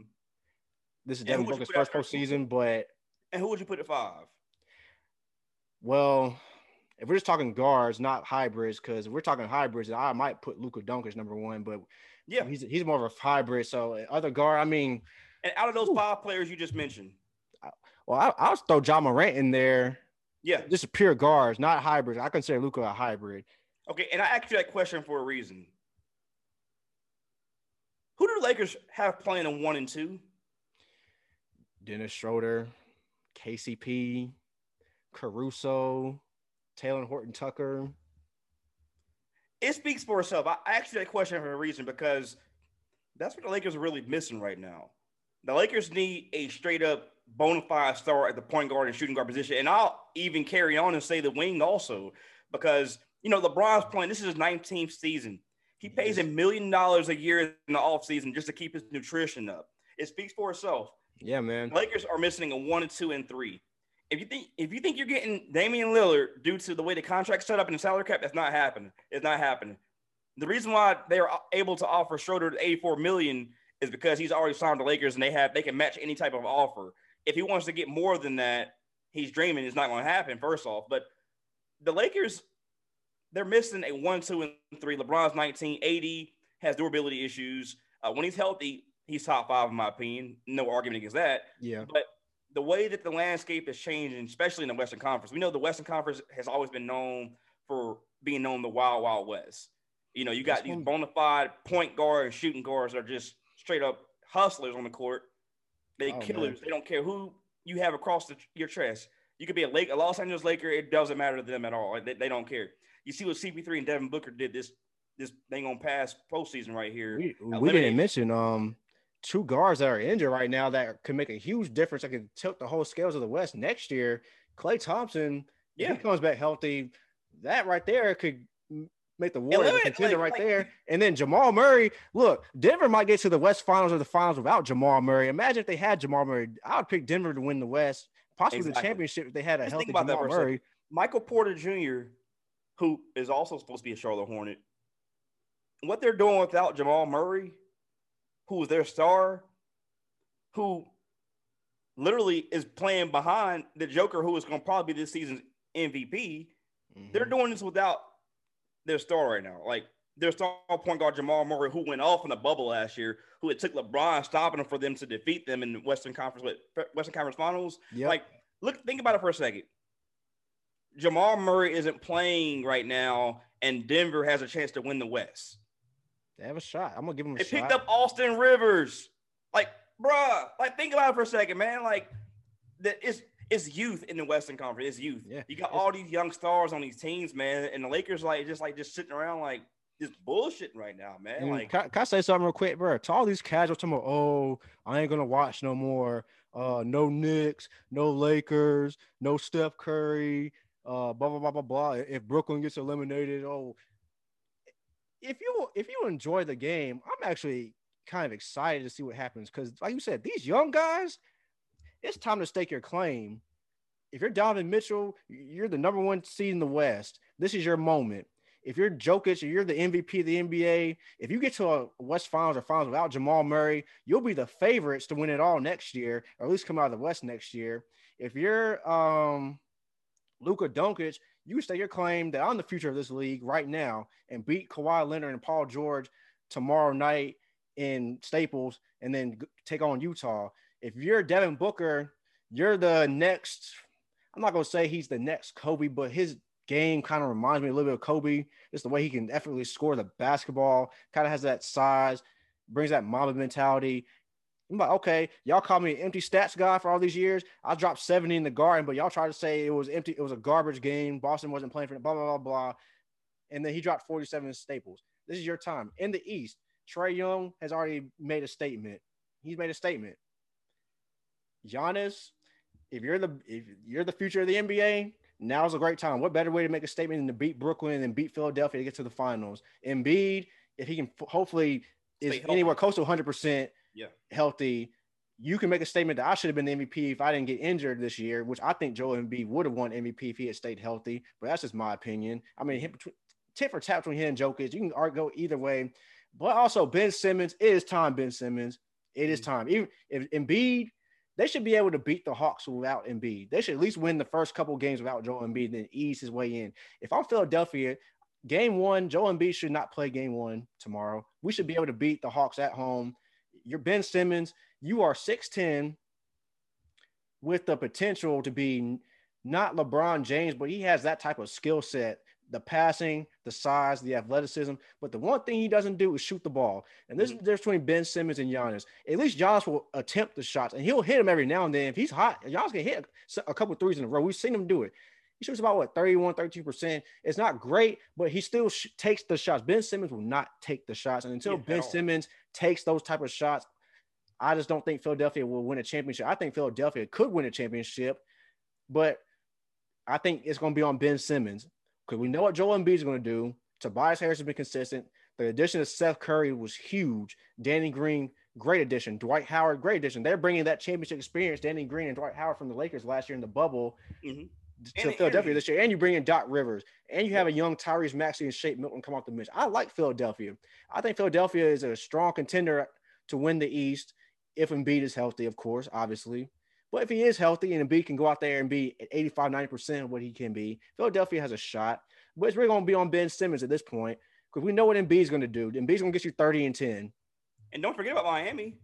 C: This is
B: And
C: Devin
B: who would you
C: Booker's first postseason, but
B: and who would you put at five?
C: well, if we're just talking guards, not hybrids, because if we're talking hybrids, I might put Luka Doncic number one, but
B: Yeah.
C: he's he's more of a hybrid. So other guard, I mean,
B: And out of those
C: Ooh.
B: five players you just mentioned,
C: well, I, I'll throw Ja Morant in there.
B: yeah.
C: Just pure guards, not hybrids. I consider Luka a hybrid.
B: Okay, and I asked you that question for a reason. Who do the Lakers have playing in one and two?
C: Dennis Schroeder, KCP, Caruso, Talen Horton Tucker.
B: It speaks for itself. I asked you that question for a reason because that's what the Lakers are really missing right now. The Lakers need a straight up bona fide star at the point guard and shooting guard position. And I'll even carry on and say the wing also because, you know, LeBron's playing, this is his 19th season. He pays a million dollars a year in the offseason just to keep his nutrition up. It speaks for itself.
C: Yeah, man.
B: Lakers are missing a one and two and three. If you think if you think you're getting Damian Lillard due to the way the contract's set up in the salary cap, that's not happening. It's not happening. The reason why they are able to offer Schroeder 84 million is because he's already signed the Lakers and they have they can match any type of offer. If he wants to get more than that, he's dreaming. It's not going to happen. First off, but the Lakers they're missing a one, two, and three. LeBron's 19, 80 has durability issues. Uh, when he's healthy, he's top five in my opinion. No argument against that.
C: Yeah.
B: But the way that the landscape is changing, especially in the Western Conference, we know the Western Conference has always been known for being known the Wild Wild West. You know, you got
C: This
B: these bona fide point guard and shooting guards that are just straight up hustlers on the court. They
C: Oh,
B: killers.
C: man.
B: They don't care who you have across the, your chest. You could be a Lake, a Los Angeles Laker. It doesn't matter to them at all. They, they don't care. You see what CP3 and Devin Booker did this this thing on past postseason right here.
C: We, we didn't mention um two guards that are injured right now that could make a huge difference. That could tilt the whole scales of the West next year. Klay Thompson, if
B: Yeah.
C: he comes back healthy, that right there could make the Warriors a contender
B: like-
C: right
B: like-
C: there. And then Jamal Murray, look, Denver might get to the West Finals or the Finals without Jamal Murray. Imagine if they had Jamal Murray. I would pick Denver to win the West, possibly the championship if they had a
B: Just
C: healthy
B: think about that
C: Jamal
B: for.
C: Murray.
B: Michael Porter Jr., who is also supposed to be a Charlotte Hornet, what they're doing without Jamal Murray, who is their star, who literally is playing behind the Joker, who is going to probably be this season's MVP. They're
C: Mhm.
B: doing this without their star right now. Like their star point guard Jamal Murray, who went off in the bubble last year, who it took LeBron stopping him for them to defeat them in the Western Conference Western Conference Finals.
C: Yep.
B: Like, look, think about it for a second. Jamal Murray isn't playing right now, and Denver has a chance to win the West.
C: they have a shot. I'm gonna give them a
B: They
C: shot.
B: picked up Austin Rivers. Like, bruh, like think about it for a second, man. Like, that it's it's youth in the Western Conference. It's youth.
C: Yeah,
B: You got all these young stars on these teams, man, and the Lakers like just like just sitting around like just bullshitting right now, man.
C: And
B: Like,
C: can, can I say something real quick, bro? To all these casuals talking about, oh, I ain't gonna watch no more. Uh, no Knicks, no Lakers, no Steph Curry. Uh, blah blah blah blah blah. If Brooklyn gets eliminated, oh, if you if you enjoy the game, I'm actually kind of excited to see what happens because, like you said, these young guys, it's time to stake your claim. If you're Donovan Mitchell, you're the number one seed in the West. This is your moment. If you're Jokic or you're the MVP of the NBA, if you get to a West Finals or Finals without Jamal Murray, you'll be the favorites to win it all next year, or at least come out of the West next year. If you're um, Luka Doncic, you stake your claim that I'm the future of this league right now and beat Kawhi Leonard and Paul George tomorrow night in Staples, and then take on Utah. If you're Devin Booker, you're the next. I'm not gonna say he's the next Kobe, but his game kind of reminds me a little bit of Kobe. Just the way he can effortlessly score the basketball, kind of has that size, brings that Mamba mentality. I'm like, okay, y'all call me an empty stats guy for all these years. I dropped 70 in the garden, but y'all try to say it was empty, it was a garbage game. Boston wasn't playing for it, blah, blah, blah, blah. And then he dropped 47 in Staples. This is your time. In the East, Trae Young has already made a statement. He's made a statement. Giannis, if you're the if you're the future of the NBA, now's a great time. What better way to make a statement than to beat Brooklyn and beat Philadelphia to get to the finals? Embiid, if he can hopefully is anywhere close to 100 percent
B: Yeah.
C: healthy, you can make a statement that I should have been the MVP if I didn't get injured this year, which I think Joel Embiid would have won MVP if he had stayed healthy. But that's just my opinion. I mean, him, between, tit for tat between him and Jokic, you can go either way. But also Ben Simmons, it is time. Ben Simmons, it is
B: Mhm.
C: time. Even if Embiid they should be able to beat the Hawks without Embiid. They should at least win the first couple games without Joel Embiid, and then ease his way in. If I'm Philadelphia, game one, Joel Embiid should not play game one tomorrow. We should be able to beat the Hawks at home. You're Ben Simmons. You are 6'10 with the potential to be not LeBron James, but he has that type of skill set the passing, the size, the athleticism. But the one thing he doesn't do is shoot the ball. And this mm-hmm. is the difference between Ben Simmons and Giannis. At least Giannis will attempt the shots and he'll hit them every now and then. If he's hot, Giannis can hit a couple threes in a row. We've seen him do it. He shoots about what 31, 32%. It's not great, but he still sh- takes the shots. Ben Simmons will not take the shots. And until yeah, Ben Simmons takes those type of shots, I just don't think Philadelphia will win a championship. I think Philadelphia could win a championship, but I think it's going to be on Ben Simmons because we know what Joel Embiid is going to do. Tobias Harris has been consistent. The addition of Seth Curry was huge. Danny Green, great addition. Dwight Howard, great addition. They're bringing that championship experience, Danny Green and Dwight Howard from the Lakers last year in the bubble mm-hmm. to and, Philadelphia and, this year. And you bring in Doc Rivers, and you have a young Tyrese Maxey and Shake Milton come off the bench. I like Philadelphia. I think Philadelphia is a strong contender to win the East if Embiid is healthy, of course, obviously. But if he is healthy and Embiid can go out there and be at 85, 90% of what he can be, Philadelphia has a shot. But it's really going to be on Ben Simmons at this point because we know what Embiid's going to do. Embiid's going to get you 30 and 10.
B: And don't forget about Miami.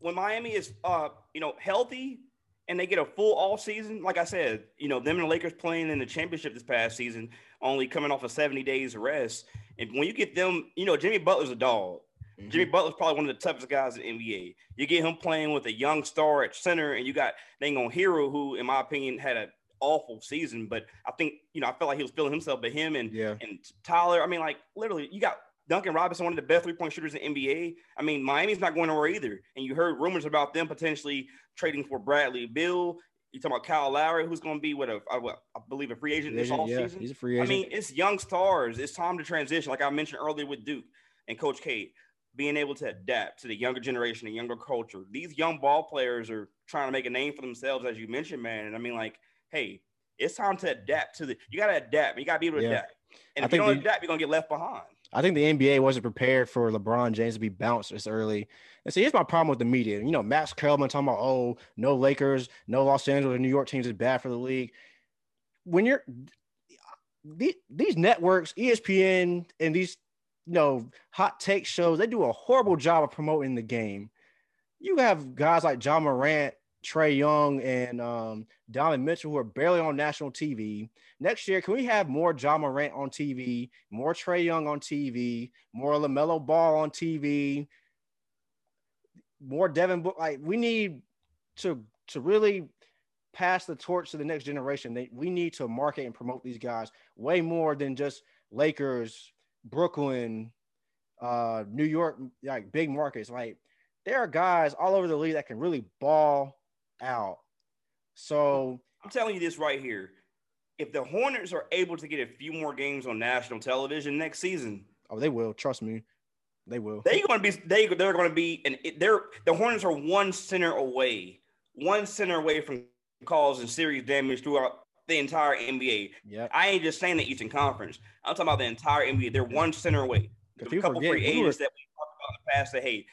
B: When Miami is, uh, you know, healthy and they get a full all season, like I said, you know, them and the Lakers playing in the championship this past season, only coming off of 70 days rest. And when you get them, you know, Jimmy Butler's a dog. Mm-hmm. Jimmy Butler's probably one of the toughest guys in the NBA. You get him playing with a young star at center, and you got dang on Herro, who, in my opinion, had an awful season. But I think you know I felt like he was feeling himself. But him and yeah. and Tyler, I mean, like literally, you got Duncan Robinson, one of the best three point shooters in NBA. I mean, Miami's not going nowhere either. And you heard rumors about them potentially trading for Bradley Beal. You talking about Kyle Lowry, who's going to be what a, I believe a free agent this all yeah,
C: He's a free agent.
B: I mean, it's young stars. It's time to transition, like I mentioned earlier with Duke and Coach K being able to adapt to the younger generation, the younger culture. These young ball players are trying to make a name for themselves, as you mentioned, man. And I mean, like, hey, it's time to adapt to the. You got to adapt. You got to be able to yeah. adapt. And I if you don't the, adapt, you're gonna get left behind.
C: I think the NBA wasn't prepared for LeBron James to be bounced this early. And see, here's my problem with the media. You know, Max Kellerman talking about, oh, no Lakers, no Los Angeles, New York teams is bad for the league. When you're these networks, ESPN, and these you know, hot take shows, they do a horrible job of promoting the game. You have guys like Ja Morant, Trae Young, and um, Donovan Mitchell who are barely on national TV. Next year, can we have more Ja Morant on TV, more Trae Young on TV, more LaMelo Ball on TV, more Devin Book? Like, we need to to really pass the torch to the next generation. They, we need to market and promote these guys way more than just Lakers, Brooklyn, uh, New York, like big markets. Like there are guys all over the league that can really ball out. So
B: I'm telling you this right here. If the Hornets are able to get a few more games on national television next season,
C: oh, they will. Trust me, they will.
B: They're going to be. They they're going to be, and they're the Hornets are one center away, one center away from causing serious damage throughout the entire NBA.
C: Yeah,
B: I ain't just saying the Eastern Conference. I'm talking about the entire NBA. They're one center away. a couple free agents that we talked about in the past that hey,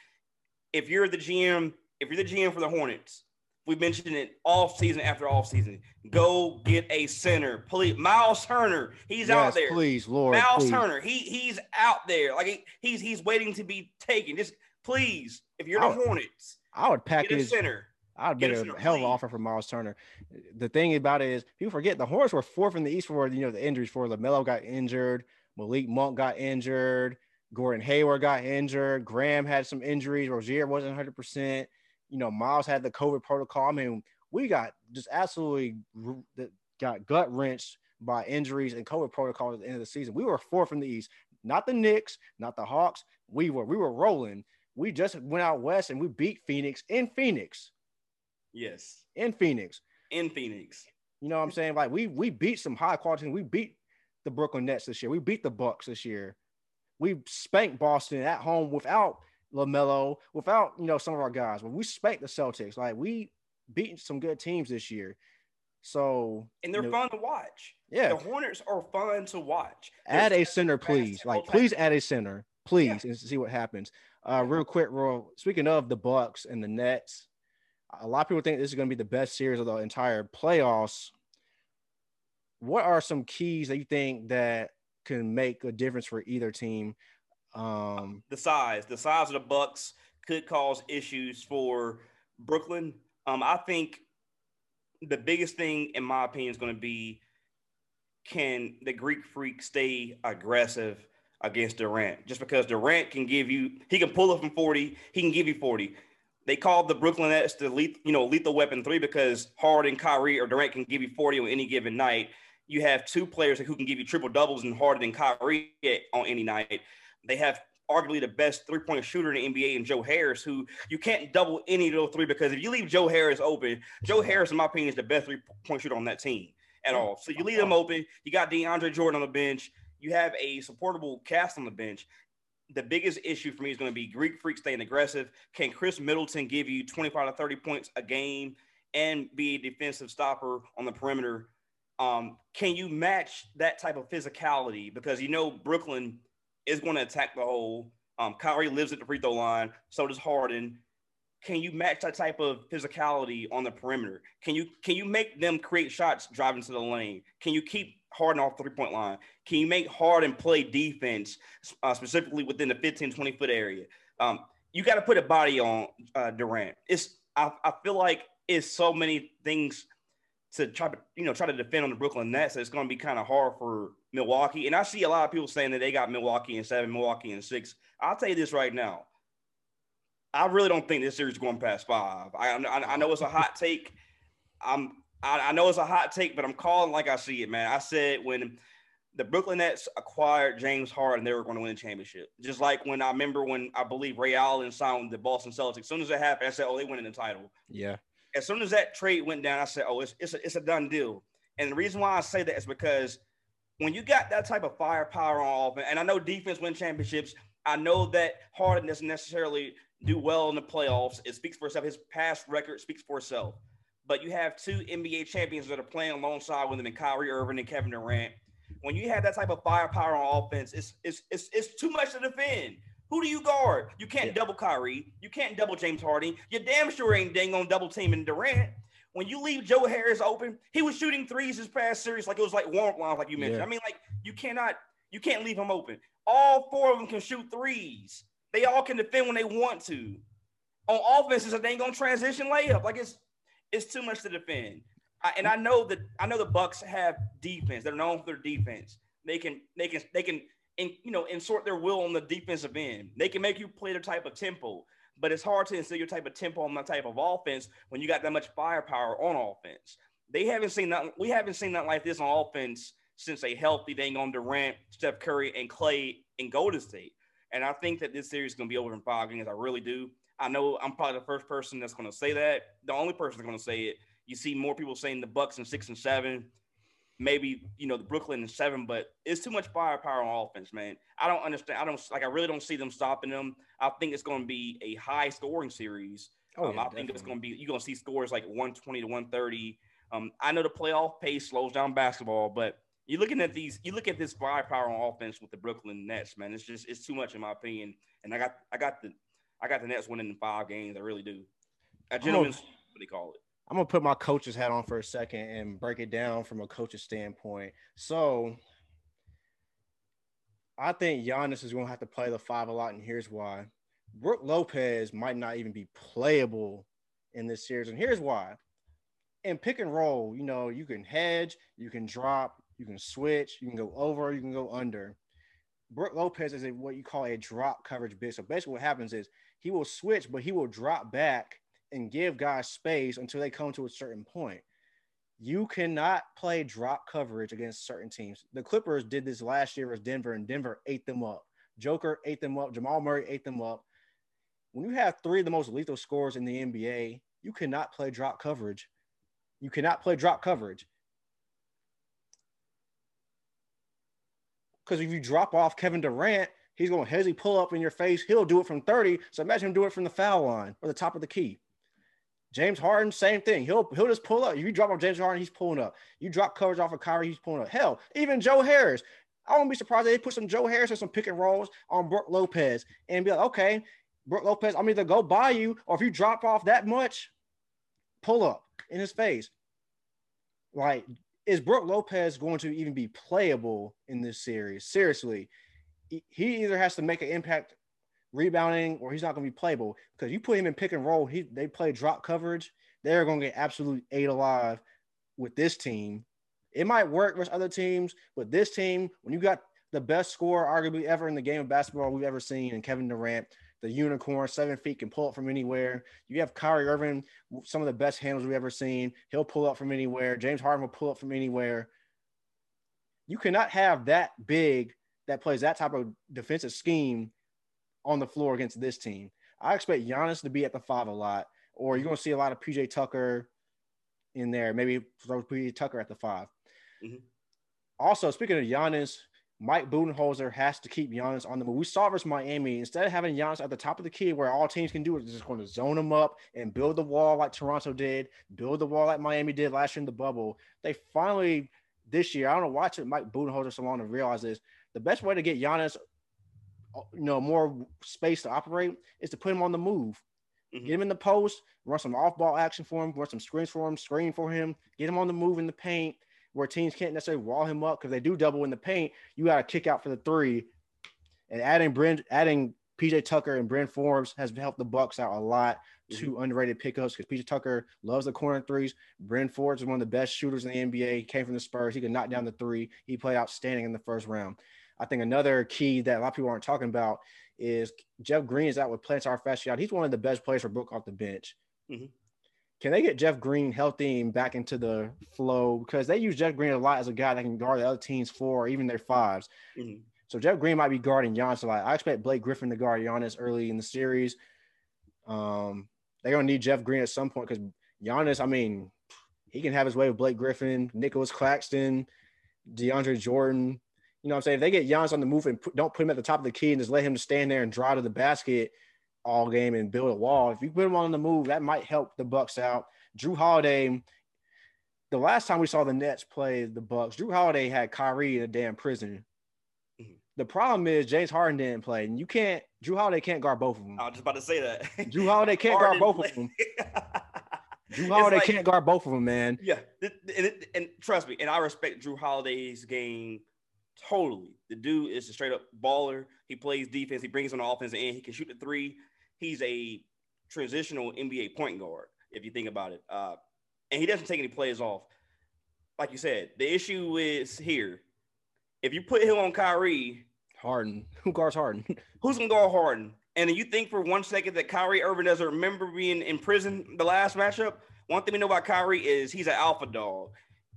B: if you're the GM, if you're the GM for the Hornets, we mentioned it off season after off season. Go get a center, please. Miles Turner, he's yes, out there.
C: Please, Lord.
B: Miles
C: please.
B: Turner, he he's out there. Like he, he's he's waiting to be taken. Just please, if you're the Hornets,
C: I would pack
B: his center.
C: I'd get a hell of an offer for Miles Turner. The thing about it is, people forget the Hornets were fourth in the East for you know the injuries. For LaMelo got injured, Malik Monk got injured, Gordon Hayward got injured, Graham had some injuries, Rozier wasn't 100. percent You know, Miles had the COVID protocol. I mean, we got just absolutely got gut wrenched by injuries and COVID protocol at the end of the season. We were fourth in the East, not the Knicks, not the Hawks. We were we were rolling. We just went out west and we beat Phoenix in Phoenix.
B: Yes.
C: In Phoenix.
B: In Phoenix.
C: You know what I'm saying? Like we we beat some high quality. We beat the Brooklyn Nets this year. We beat the Bucks this year. We spanked Boston at home without LaMelo, without you know some of our guys. But we spanked the Celtics. Like we beat some good teams this year. So
B: and they're
C: you
B: know, fun to watch.
C: Yeah,
B: the Hornets are fun to watch.
C: Add a center, please. Like, please add a center, please, yeah. and see what happens. Uh, real quick, Roy. Speaking of the Bucks and the Nets, a lot of people think this is going to be the best series of the entire playoffs. What are some keys that you think that can make a difference for either team?
B: Um, the size, the size of the Bucks could cause issues for Brooklyn. Um, I think the biggest thing, in my opinion, is going to be can the Greek Freak stay aggressive against Durant? Just because Durant can give you, he can pull up from 40, he can give you 40. They called the Brooklyn Nets the lethal, you know, lethal weapon three because Harden, and Kyrie, or Durant can give you 40 on any given night. You have two players who can give you triple doubles and Harden and Kyrie on any night. They have arguably the best three point shooter in the NBA and Joe Harris, who you can't double any of those three because if you leave Joe Harris open, Joe Harris, in my opinion, is the best three point shooter on that team at all. So you leave him open. You got DeAndre Jordan on the bench. You have a supportable cast on the bench. The biggest issue for me is going to be Greek Freak staying aggressive. Can Khris Middleton give you 25 to 30 points a game and be a defensive stopper on the perimeter? Um, can you match that type of physicality? Because you know Brooklyn is going to attack the hole. Um, Kyrie lives at the free throw line. So does Harden. Can you match that type of physicality on the perimeter? Can you can you make them create shots driving to the lane? Can you keep Harden off three point line? Can you make Harden play defense uh, specifically within the 15 20 foot area? Um, you got to put a body on uh, Durant. It's I, I feel like it's so many things to try to you know try to defend on the Brooklyn Nets. That it's going to be kind of hard for Milwaukee. And I see a lot of people saying that they got Milwaukee in seven, Milwaukee in six. I'll tell you this right now. I really don't think this series is going past five. I, I, I know it's a hot take. I'm I, I, know it's a hot take, but I'm calling like I see it, man. I said when the Brooklyn Nets acquired James Harden, they were going to win a championship. Just like when I remember when I believe Ray Allen signed the Boston Celtics. As soon as it happened, I said, "Oh, they winning the title."
C: Yeah.
B: As soon as that trade went down, I said, "Oh, it's it's a, it's a done deal." And the reason why I say that is because when you got that type of firepower on offense, and I know defense win championships. I know that Harden doesn't necessarily do well in the playoffs. It speaks for itself. His past record speaks for itself. But you have two NBA champions that are playing alongside with him, and Kyrie Irving and Kevin Durant. When you have that type of firepower on offense, it's it's it's, it's too much to defend. Who do you guard? You can't yeah. double Kyrie. You can't double James Harden. You damn sure ain't dang on double teaming Durant. When you leave Joe Harris open, he was shooting threes this past series like it was like warm lines, like you mentioned. Yeah. I mean, like you cannot, you can't leave him open. All four of them can shoot threes. They all can defend when they want to. On offense, they ain't gonna transition layup. Like it's it's too much to defend. I, and I know that I know the Bucks have defense. They're known for their defense. They can they can they can and you know insert their will on the defensive end. They can make you play their type of tempo, but it's hard to instill your type of tempo on that type of offense when you got that much firepower on offense. They haven't seen that. We haven't seen that like this on offense since a healthy dang on Durant, Steph Curry, and Klay in Golden State. And I think that this series is going to be over in five games. I really do. I know I'm probably the first person that's going to say that. The only person that's going to say it. You see more people saying the Bucks in six and seven, maybe you know the Brooklyn in seven, but it's too much firepower on offense, man. I don't understand. I don't like. I really don't see them stopping them. I think it's going to be a high scoring series. Oh, um, yeah, I think it's going to be you're going to see scores like 120 to 130. Um, I know the playoff pace slows down basketball, but you're looking at these. You look at this firepower on offense with the Brooklyn Nets, man. It's just it's too much in my opinion. And I got I got the I got the Nets winning in five games. I really do. A gentleman's what they call it.
C: I'm gonna put my coach's hat on for a second and break it down from a coach's standpoint. So I think Giannis is gonna have to play the five a lot, and here's why. Brook Lopez might not even be playable in this series, and here's why. In pick and roll, you know, you can hedge, you can drop, you can switch, you can go over, you can go under. Brook Lopez is a what you call a drop coverage big. So basically, what happens is he will switch, but he will drop back and give guys space until they come to a certain point. You cannot play drop coverage against certain teams. The Clippers did this last year with Denver, and Denver ate them up. Joker ate them up. Jamal Murray ate them up. When you have three of the most lethal scorers in the NBA, you cannot play drop coverage. You cannot play drop coverage. Because if you drop off Kevin Durant, he's going to hezzy pull up in your face. He'll do it from 30. So imagine him do it from the foul line or the top of the key. James Harden, same thing. He'll he'll just pull up. If you drop off James Harden, he's pulling up. You drop coverage off of Kyrie, he's pulling up. Hell, even Joe Harris. I won't be surprised if they put some Joe Harris and some pick and rolls on Brook Lopez and be like, okay, Brook Lopez, I'm either go buy you or if you drop off that much, pull up in his face. Like, is Brook Lopez going to even be playable in this series? Seriously, he either has to make an impact rebounding or he's not going to be playable because you put him in pick and roll. He they play drop coverage. They're going to get absolutely ate alive with this team. It might work with other teams, but this team, when you got the best scorer arguably ever in the game of basketball we've ever seen, and Kevin Durant, the unicorn, seven feet can pull up from anywhere. You have Kyrie Irving, some of the best handles we've ever seen. He'll pull up from anywhere. James Harden will pull up from anywhere. You cannot have that big that plays that type of defensive scheme on the floor against this team. I expect Giannis to be at the five a lot, or you're going to see a lot of PJ Tucker in there. Maybe throw PJ Tucker at the 5 mm-hmm. Also, speaking of Giannis, Mike Budenholzer has to keep Giannis on the move. We saw versus Miami. Instead of having Giannis at the top of the key where all teams can do is just going to zone him up and build the wall like Toronto did, build the wall like Miami did last year in the bubble. They finally, this year, I don't know why took Mike Budenholzer so long to realize this. The best way to get Giannis you know, more space to operate is to put him on the move. Mm-hmm. Get him in the post, run some off ball action for him, run some screens for him, screen for him, get him on the move in the paint where teams can't necessarily wall him up because they do double in the paint. You got to kick out for the three. And adding Brent, adding PJ Tucker and Bryn Forbes has helped the Bucks out a lot. Mm-hmm. Two underrated pickups because PJ Tucker loves the corner threes. Bryn Forbes is one of the best shooters in the NBA. He came from the Spurs. He could knock down the three. He played outstanding in the first round. I think another key that a lot of people aren't talking about is Jeff Green is out with Plantar fasciitis. He's one of the best players for Brook off the bench. Mm-hmm. Can they get Jeff Green healthy and back into the flow? Because they use Jeff Green a lot as a guy that can guard the other teams four or even their 5s mm-hmm. So Jeff Green might be guarding Giannis a lot. I expect Blake Griffin to guard Giannis early in the series. Um, they're gonna need Jeff Green at some point because Giannis, I mean, he can have his way with Blake Griffin, Nicolas Claxton, DeAndre Jordan. You know what I'm saying? If they get Giannis on the move and put, don't put him at the top of the key and just let him stand there and draw to the basket all game and build a wall, if you put him on the move, that might help the Bucks out. Jrue Holiday, the last time we saw the Nets play the Bucks, Jrue Holiday had Kyrie in a damn prison. Mm-hmm. The problem is James Harden didn't play, and you can't. Jrue Holiday can't guard both of them.
B: I was just about to say that.
C: Jrue Holiday can't guard both play. of them. Jrue Holiday like, can't guard both of them, man.
B: Yeah, and, and, and, trust me, and I respect Jrue Holiday's game Totally. The dude is a straight up baller. He plays defense. He brings on the offense and he can shoot the three. He's a transitional NBA point guard, if you think about it. Uh, and he doesn't take any plays off. Like you said, the issue is here. If you put him on Kyrie,
C: Harden, who guards Harden?
B: who's gonna guard Harden? And then you think for one second that Kyrie Irving doesn't remember being in prison the last matchup. One thing we know about Kyrie is he's an alpha dog,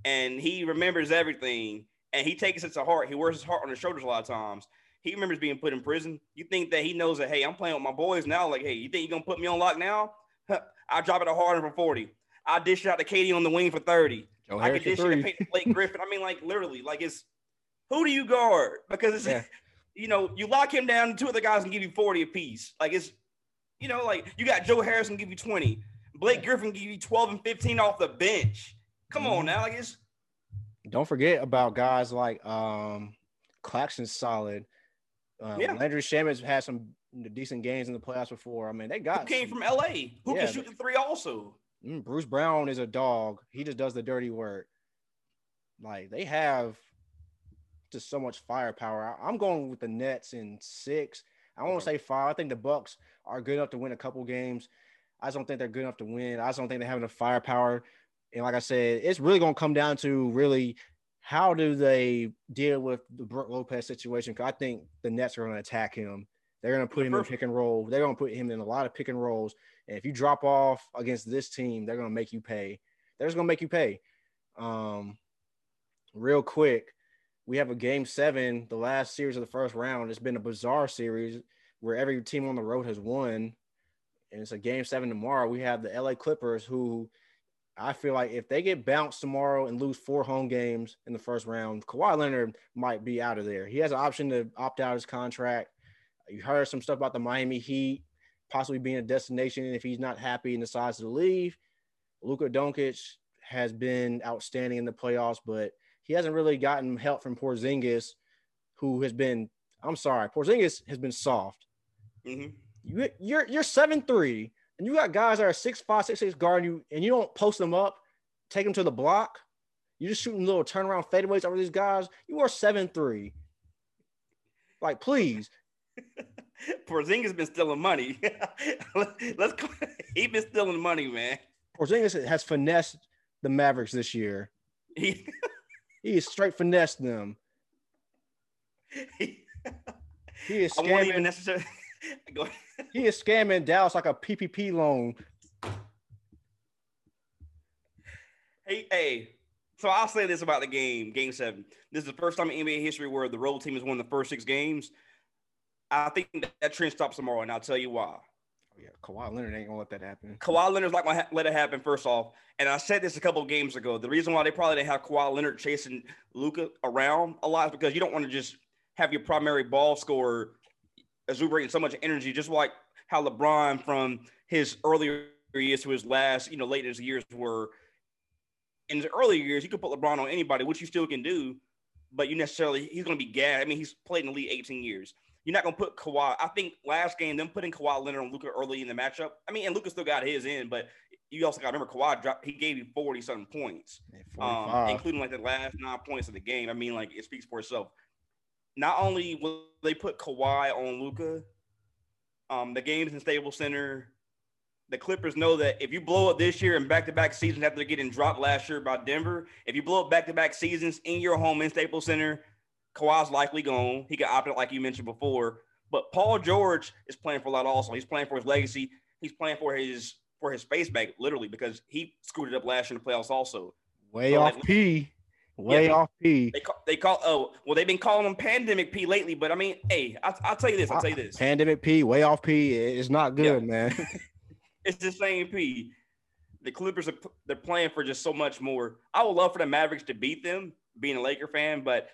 B: and he remembers everything and he takes it to heart. He wears his heart on his shoulders a lot of times. He remembers being put in prison. You think that he knows that, hey, I'm playing with my boys now. Like, hey, you think you're gonna put me on lock now? I drop it to Harden for 40. I dish it out to KD on the wing for 30. Joe I can dish it to Blake Griffin. I mean, like literally, like it's who do you guard? Because it's yeah. you know, you lock him down, two other guys can give you 40 apiece. Like it's you know, like you got Joe Harrison give you 20. Blake Griffin give you 12 and 15 off the bench. Come mm-hmm. on now. Like it's
C: don't forget about guys like um, Claxton's solid. Um, yeah. Landry Shamet had some decent games in the playoffs before. I mean, they got
B: Who came some, from LA who yeah, can shoot the three also.
C: Mm, Bruce Brown is a dog. He just does the dirty work. Like they have just so much firepower. I'm going with the Nets in six. I won't say five. I think the Bucks are good enough to win a couple games. I just don't think they're good enough to win. I just don't think they have enough firepower and like I said, it's really going to come down to really how do they deal with the Brook Lopez situation? Because I think the Nets are going to attack him. They're going to put him in pick and roll. They're going to put him in a lot of pick and rolls. And if you drop off against this team, they're going to make you pay. They're just going to make you pay. Um, real quick, we have a game seven, the last series of the first round. It's been a bizarre series where every team on the road has won. And it's a game seven tomorrow. We have the LA Clippers who – I feel like if they get bounced tomorrow and lose four home games in the first round, Kawhi Leonard might be out of there. He has an option to opt out his contract. You heard some stuff about the Miami Heat possibly being a destination if he's not happy and decides to leave. Luka Doncic has been outstanding in the playoffs, but he hasn't really gotten help from Porzingis, who has been. I'm sorry, Porzingis has been soft. Mm-hmm. You, you're you're seven three and you got guys that are six five, six six guarding you, and you don't post them up, take them to the block. You're just shooting little turnaround fadeaways over these guys. You are seven three. Like, please.
B: Porzingis been stealing money. Let's go. He been stealing money, man.
C: Porzingis has finessed the Mavericks this year. He, he is straight finessed them. He, he is scamming. I won't even necessarily. He is scamming Dallas like a PPP loan.
B: Hey, hey. So I'll say this about the game, Game Seven. This is the first time in NBA history where the road team has won the first six games. I think that, that trend stops tomorrow, and I'll tell you why.
C: Oh, yeah, Kawhi Leonard ain't gonna let that happen.
B: Kawhi Leonard's not gonna ha- let it happen. First off, and I said this a couple of games ago. The reason why they probably didn't have Kawhi Leonard chasing Luka around a lot is because you don't want to just have your primary ball scorer exuberating so much energy, just like how LeBron from his earlier years to his last, you know, late in his years were. In his earlier years, you could put LeBron on anybody, which you still can do, but you necessarily he's going to be gassed. I mean, he's played in the league 18 years. You're not going to put Kawhi. I think last game, them putting Kawhi Leonard on Luka early in the matchup. I mean, and Luka still got his in, but you also got to remember Kawhi dropped, he gave you 40 something points, um, including like the last nine points of the game. I mean, like it speaks for itself not only will they put Kawhi on Luka, um, the games in Staples Center, the Clippers know that if you blow up this year and back-to-back seasons after getting dropped last year by Denver, if you blow up back-to-back seasons in your home in Staples Center, Kawhi's likely gone. He could opt out, like you mentioned before. But Paul George is playing for a lot also. He's playing for his legacy. He's playing for his for his space back, literally, because he screwed it up last year in the playoffs also.
C: Way so off like, P. Way yeah, off P.
B: They call, they call oh well they've been calling him pandemic P lately, but I mean, hey, I, will tell you this, I'll tell you this.
C: Pandemic P, way off P is not good, yeah. man.
B: it's the same P. The Clippers are they're playing for just so much more. I would love for the Mavericks to beat them, being a Laker fan, but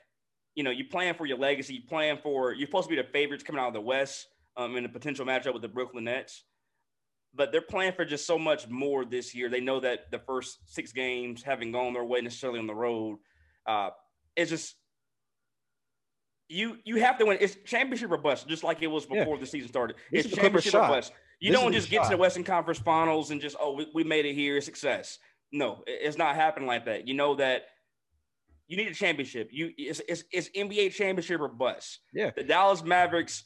B: you know, you plan for your legacy, you plan for you're supposed to be the favorites coming out of the West um, in a potential matchup with the Brooklyn Nets. But they're playing for just so much more this year. They know that the first six games haven't gone their way necessarily on the road uh, it's just you you have to win. It's championship or bust, just like it was before yeah. the season started. This it's championship or bust. You this don't just get shot. to the Western Conference Finals and just oh we, we made it here, success. No, it's not happening like that. You know that you need a championship. You it's, it's, it's NBA championship or bust.
C: Yeah.
B: The Dallas Mavericks,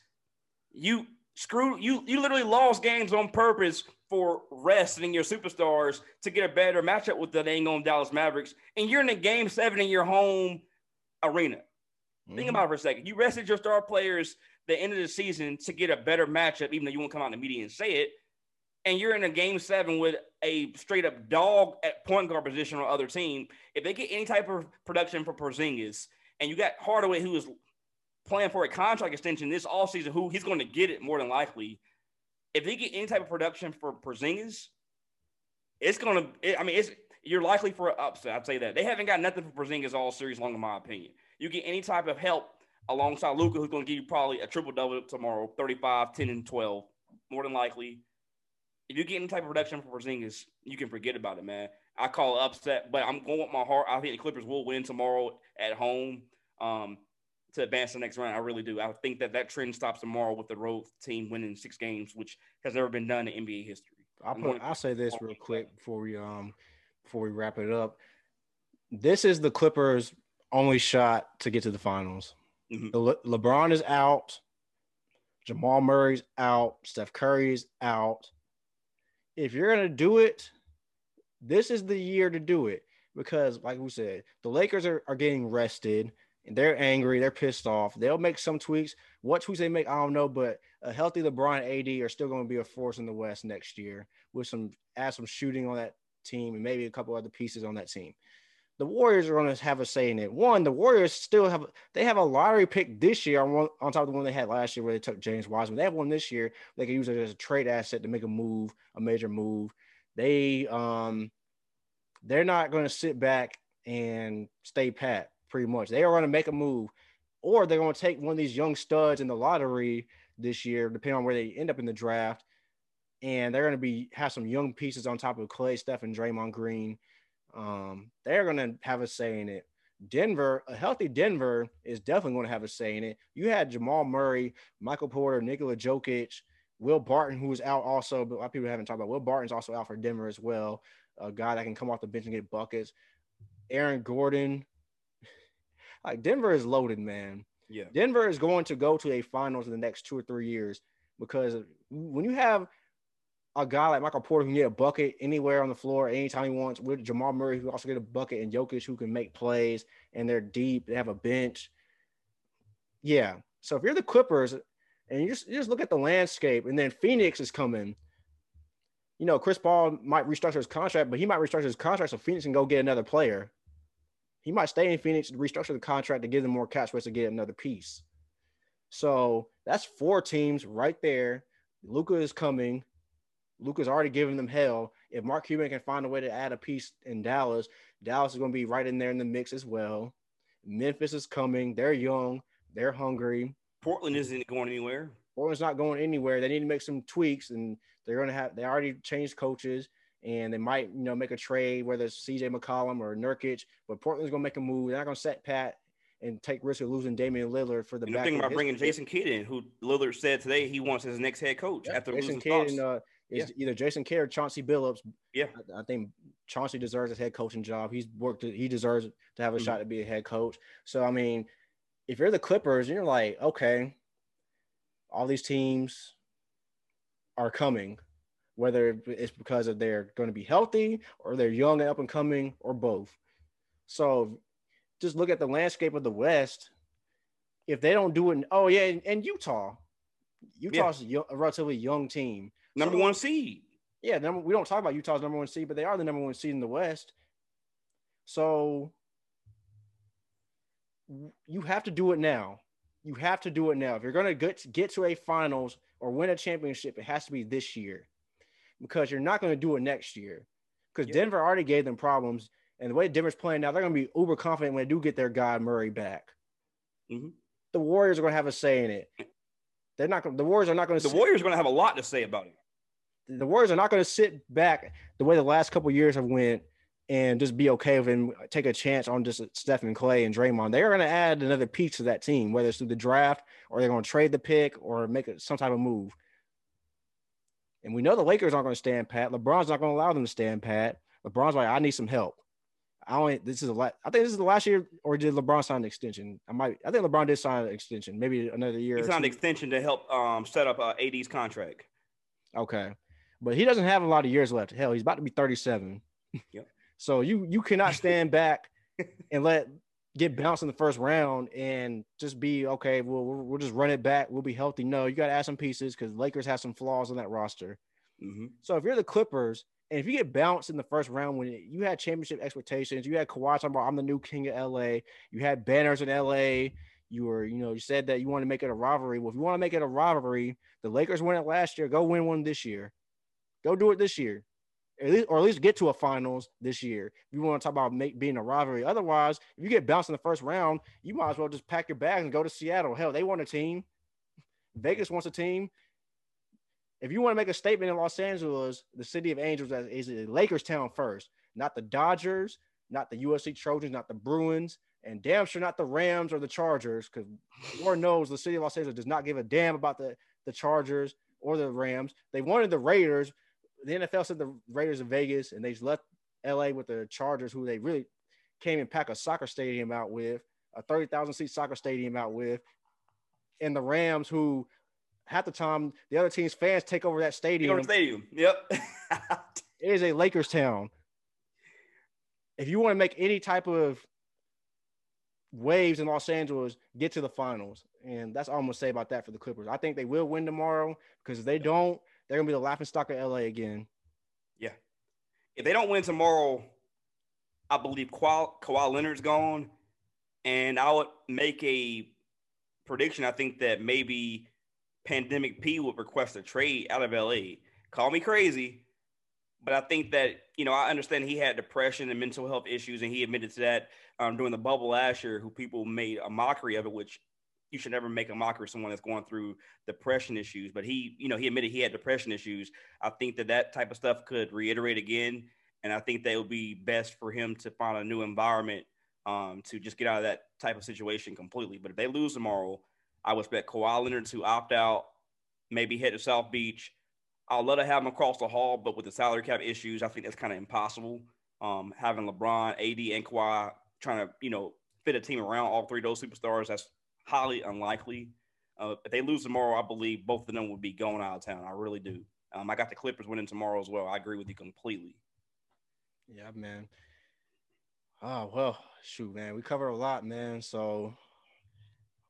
B: you screw you you literally lost games on purpose for resting your superstars to get a better matchup with the dang on Dallas Mavericks, and you're in a game seven in your home arena. Mm-hmm. Think about it for a second. You rested your star players the end of the season to get a better matchup, even though you won't come out in the media and say it. And you're in a game seven with a straight up dog at point guard position on the other team. If they get any type of production for Porzingis, and you got Hardaway who is playing for a contract extension this all season, who he's going to get it more than likely if they get any type of production for Porzingis, it's gonna. It, I mean, it's you're likely for an upset. I'd say that they haven't got nothing for Porzingis all series long, in my opinion. You get any type of help alongside Luka, who's going to give you probably a triple double tomorrow 35, 10, and 12, more than likely. If you get any type of production for Porzingis, you can forget about it, man. I call it upset, but I'm going with my heart. I think the Clippers will win tomorrow at home. Um, to advance the next round. I really do. I think that that trend stops tomorrow with the road team winning six games, which has never been done in NBA history.
C: I'll, put, I'll say this real quick before we um before we wrap it up. This is the Clippers' only shot to get to the finals. Mm-hmm. Le- LeBron is out. Jamal Murray's out. Steph Curry's out. If you're gonna do it, this is the year to do it because, like we said, the Lakers are, are getting rested they're angry, they're pissed off. They'll make some tweaks. What tweaks they make, I don't know, but a healthy LeBron AD are still going to be a force in the West next year with some add some shooting on that team and maybe a couple other pieces on that team. The Warriors are going to have a say in it. One, the Warriors still have they have a lottery pick this year on one, on top of the one they had last year where they took James Wiseman. They have one this year. They can use it as a trade asset to make a move, a major move. They um they're not going to sit back and stay pat pretty much. They are going to make a move, or they're going to take one of these young studs in the lottery this year, depending on where they end up in the draft. And they're going to be have some young pieces on top of Klay, Steph, and Draymond Green. Um, they're going to have a say in it. Denver, a healthy Denver is definitely going to have a say in it. You had Jamal Murray, Michael Porter, Nikola Jokic, Will Barton, who is out also, but a lot of people haven't talked about Will Barton's also out for Denver as well. A guy that can come off the bench and get buckets. Aaron Gordon. Like Denver is loaded, man.
B: Yeah.
C: Denver is going to go to a finals in the next two or three years because when you have a guy like Michael Porter who can get a bucket anywhere on the floor anytime he wants, with Jamal Murray who also get a bucket and Jokic who can make plays and they're deep, they have a bench. Yeah. So if you're the Clippers and you just, you just look at the landscape and then Phoenix is coming, you know, Chris Paul might restructure his contract, but he might restructure his contract so Phoenix can go get another player. He might stay in Phoenix, restructure the contract to give them more cap space to get another piece. So that's four teams right there. Luka is coming. Luka's already giving them hell. If Mark Cuban can find a way to add a piece in Dallas, Dallas is going to be right in there in the mix as well. Memphis is coming. They're young. They're hungry.
B: Portland isn't going anywhere.
C: Portland's not going anywhere. They need to make some tweaks, and they're going to have. They already changed coaches, and they might, you know, make a trade whether it's C.J. McCollum or Nurkic. But Portland's going to make a move. They're not going to set pat and take risk of losing Damian Lillard for the.
B: And thinking about bringing Jason Kidd in, who Lillard said today he wants his next head coach
C: yeah,
B: after
C: Jason
B: losing
C: Kidd uh, is yeah. either Jason Kidd or Chauncey Billups.
B: Yeah,
C: I, I, think Chauncey deserves a head coaching job. He's worked. He deserves to have a mm-hmm. shot to be a head coach. So I mean, if you're the Clippers, you're like, okay, all these teams are coming, whether it's because of they're going to be healthy or they're young and up and coming or both. So just look at the landscape of the West. If they don't do it, oh yeah, and, and Utah, Utah's yeah. a relatively young team,
B: number so, one seed.
C: Yeah, number, we don't talk about Utah's number one seed, but they are the number one seed in the West. So you have to do it now. You have to do it now. If you're going to get get to a finals or win a championship, it has to be this year, because you're not going to do it next year. Because yeah. Denver already gave them problems. And the way Denver's playing now, they're going to be uber confident when they do get their guy Murray back.
B: Mm-hmm.
C: The Warriors are going to have a say in it. They're not. The Warriors are not going
B: to. The sit, Warriors are going to have a lot to say about it.
C: The Warriors are not going to sit back the way the last couple years have went and just be okay with and take a chance on just Stephen Klay and Draymond. They're going to add another piece to that team, whether it's through the draft or they're going to trade the pick or make some type of move. And we know the Lakers aren't going to stand pat. LeBron's not going to allow them to stand pat. LeBron's like, I need some help. I only this is a lot. I think this is the last year, or did LeBron sign an extension? I might. I think LeBron did sign an extension, maybe another year.
B: He signed an extension to help um set up uh, AD's contract.
C: Okay, but he doesn't have a lot of years left. Hell, he's about to be thirty-seven.
B: Yep.
C: so you you cannot stand back and let get bounced in the first round and just be okay. We'll we'll just run it back. We'll be healthy. No, you got to add some pieces because Lakers have some flaws on that roster.
B: Mm-hmm.
C: So if you're the Clippers and if you get bounced in the first round when you had championship expectations, you had Kawhi talking about I'm the new king of LA, you had banners in LA, you were, you know, you said that you want to make it a rivalry. Well, if you want to make it a rivalry, the Lakers won it last year, go win one this year. Go do it this year. At least, or at least get to a finals this year. If you want to talk about make, being a rivalry, otherwise, if you get bounced in the first round, you might as well just pack your bags and go to Seattle. Hell, they want a team. Vegas wants a team if you want to make a statement in Los Angeles, the city of Angels is Lakers town first, not the Dodgers, not the USC Trojans, not the Bruins, and damn sure not the Rams or the Chargers, because Lord knows the city of Los Angeles does not give a damn about the, the Chargers or the Rams. They wanted the Raiders. The NFL said the Raiders in Vegas, and they just left LA with the Chargers, who they really came and pack a soccer stadium out with, a 30,000 seat soccer stadium out with, and the Rams, who half the time the other team's fans take over that stadium.
B: Over stadium. Yep.
C: it is a Lakers town. If you want to make any type of waves in Los Angeles, get to the finals. And that's all I'm gonna say about that for the Clippers. I think they will win tomorrow because if they don't, they're gonna be the laughing stock of LA again.
B: Yeah. If they don't win tomorrow, I believe Kawhi, Kawhi Leonard's gone. And I would make a prediction. I think that maybe Pandemic P would request a trade out of LA. Call me crazy, but I think that you know I understand he had depression and mental health issues, and he admitted to that um, during the bubble last year. Who people made a mockery of it, which you should never make a mockery of someone that's going through depression issues. But he, you know, he admitted he had depression issues. I think that that type of stuff could reiterate again, and I think that it would be best for him to find a new environment um, to just get out of that type of situation completely. But if they lose tomorrow, I would expect Kawhi Leonard to opt out maybe head to South Beach. I'll let her have them across the hall, but with the salary cap issues, I think that's kind of impossible. Um, having LeBron, AD, and Kawhi trying to, you know, fit a team around all three of those superstars, that's highly unlikely. Uh, if they lose tomorrow, I believe both of them would be going out of town. I really do. Um, I got the Clippers winning tomorrow as well. I agree with you completely.
C: Yeah, man. Oh well, shoot, man. We covered a lot, man. So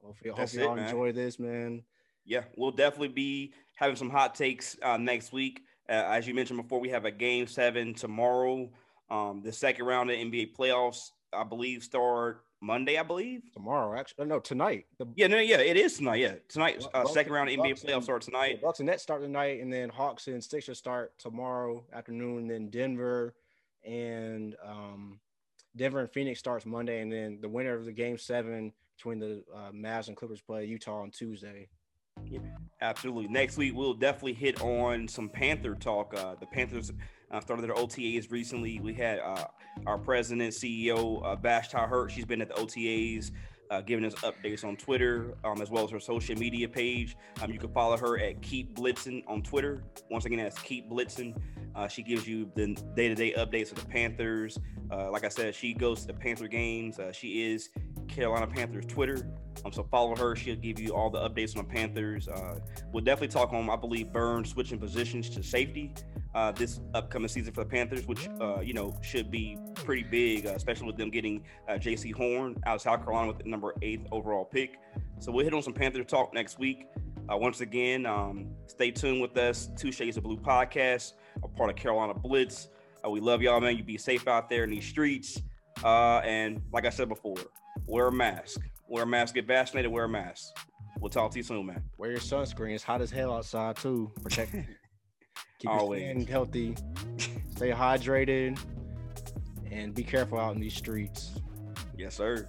C: hopefully, hope y'all enjoy this, man.
B: Yeah, we'll definitely be having some hot takes uh, next week. Uh, as you mentioned before, we have a game seven tomorrow. Um, the second round of NBA playoffs, I believe, start Monday, I believe.
C: Tomorrow, actually, no, tonight.
B: The, yeah, no, yeah, it is tonight. Yeah, tonight. Uh, second round NBA playoffs start tonight.
C: Bucks and Nets start tonight, and then Hawks and Sixers start tomorrow afternoon. Then Denver and um, Denver and Phoenix starts Monday, and then the winner of the game seven between the uh, Mavs and Clippers play Utah on Tuesday.
B: Yeah, absolutely. Next week we'll definitely hit on some Panther talk. Uh, the Panthers uh, started their OTAs recently. We had uh, our president, CEO, uh, Vashti Hurt. She's been at the OTAs, uh, giving us updates on Twitter, um, as well as her social media page. Um, you can follow her at Keep Blitzing on Twitter. Once again, that's Keep Blitzing. Uh, she gives you the day-to-day updates of the Panthers. Uh, like I said, she goes to the Panther games. Uh, she is Carolina Panthers Twitter. Um, so follow her. She'll give you all the updates on the Panthers. Uh, we'll definitely talk on, I believe, Burns switching positions to safety uh, this upcoming season for the Panthers, which uh, you know should be pretty big, uh, especially with them getting uh, Jaycee Horn out of South Carolina with the number eighth overall pick. So we'll hit on some Panther talk next week. Uh, once again, um, stay tuned with us. Two Shades of Blue podcast, a part of Carolina Blitz. Uh, we love y'all, man. You be safe out there in these streets. and like I said before, wear a mask. Wear a mask. Get vaccinated. Wear a mask. We'll talk to you soon, man.
C: Wear your sunscreen. It's hot as hell outside too. Protect. Keep Always. your skin healthy. Stay hydrated, and be careful out in these streets.
B: Yes, sir.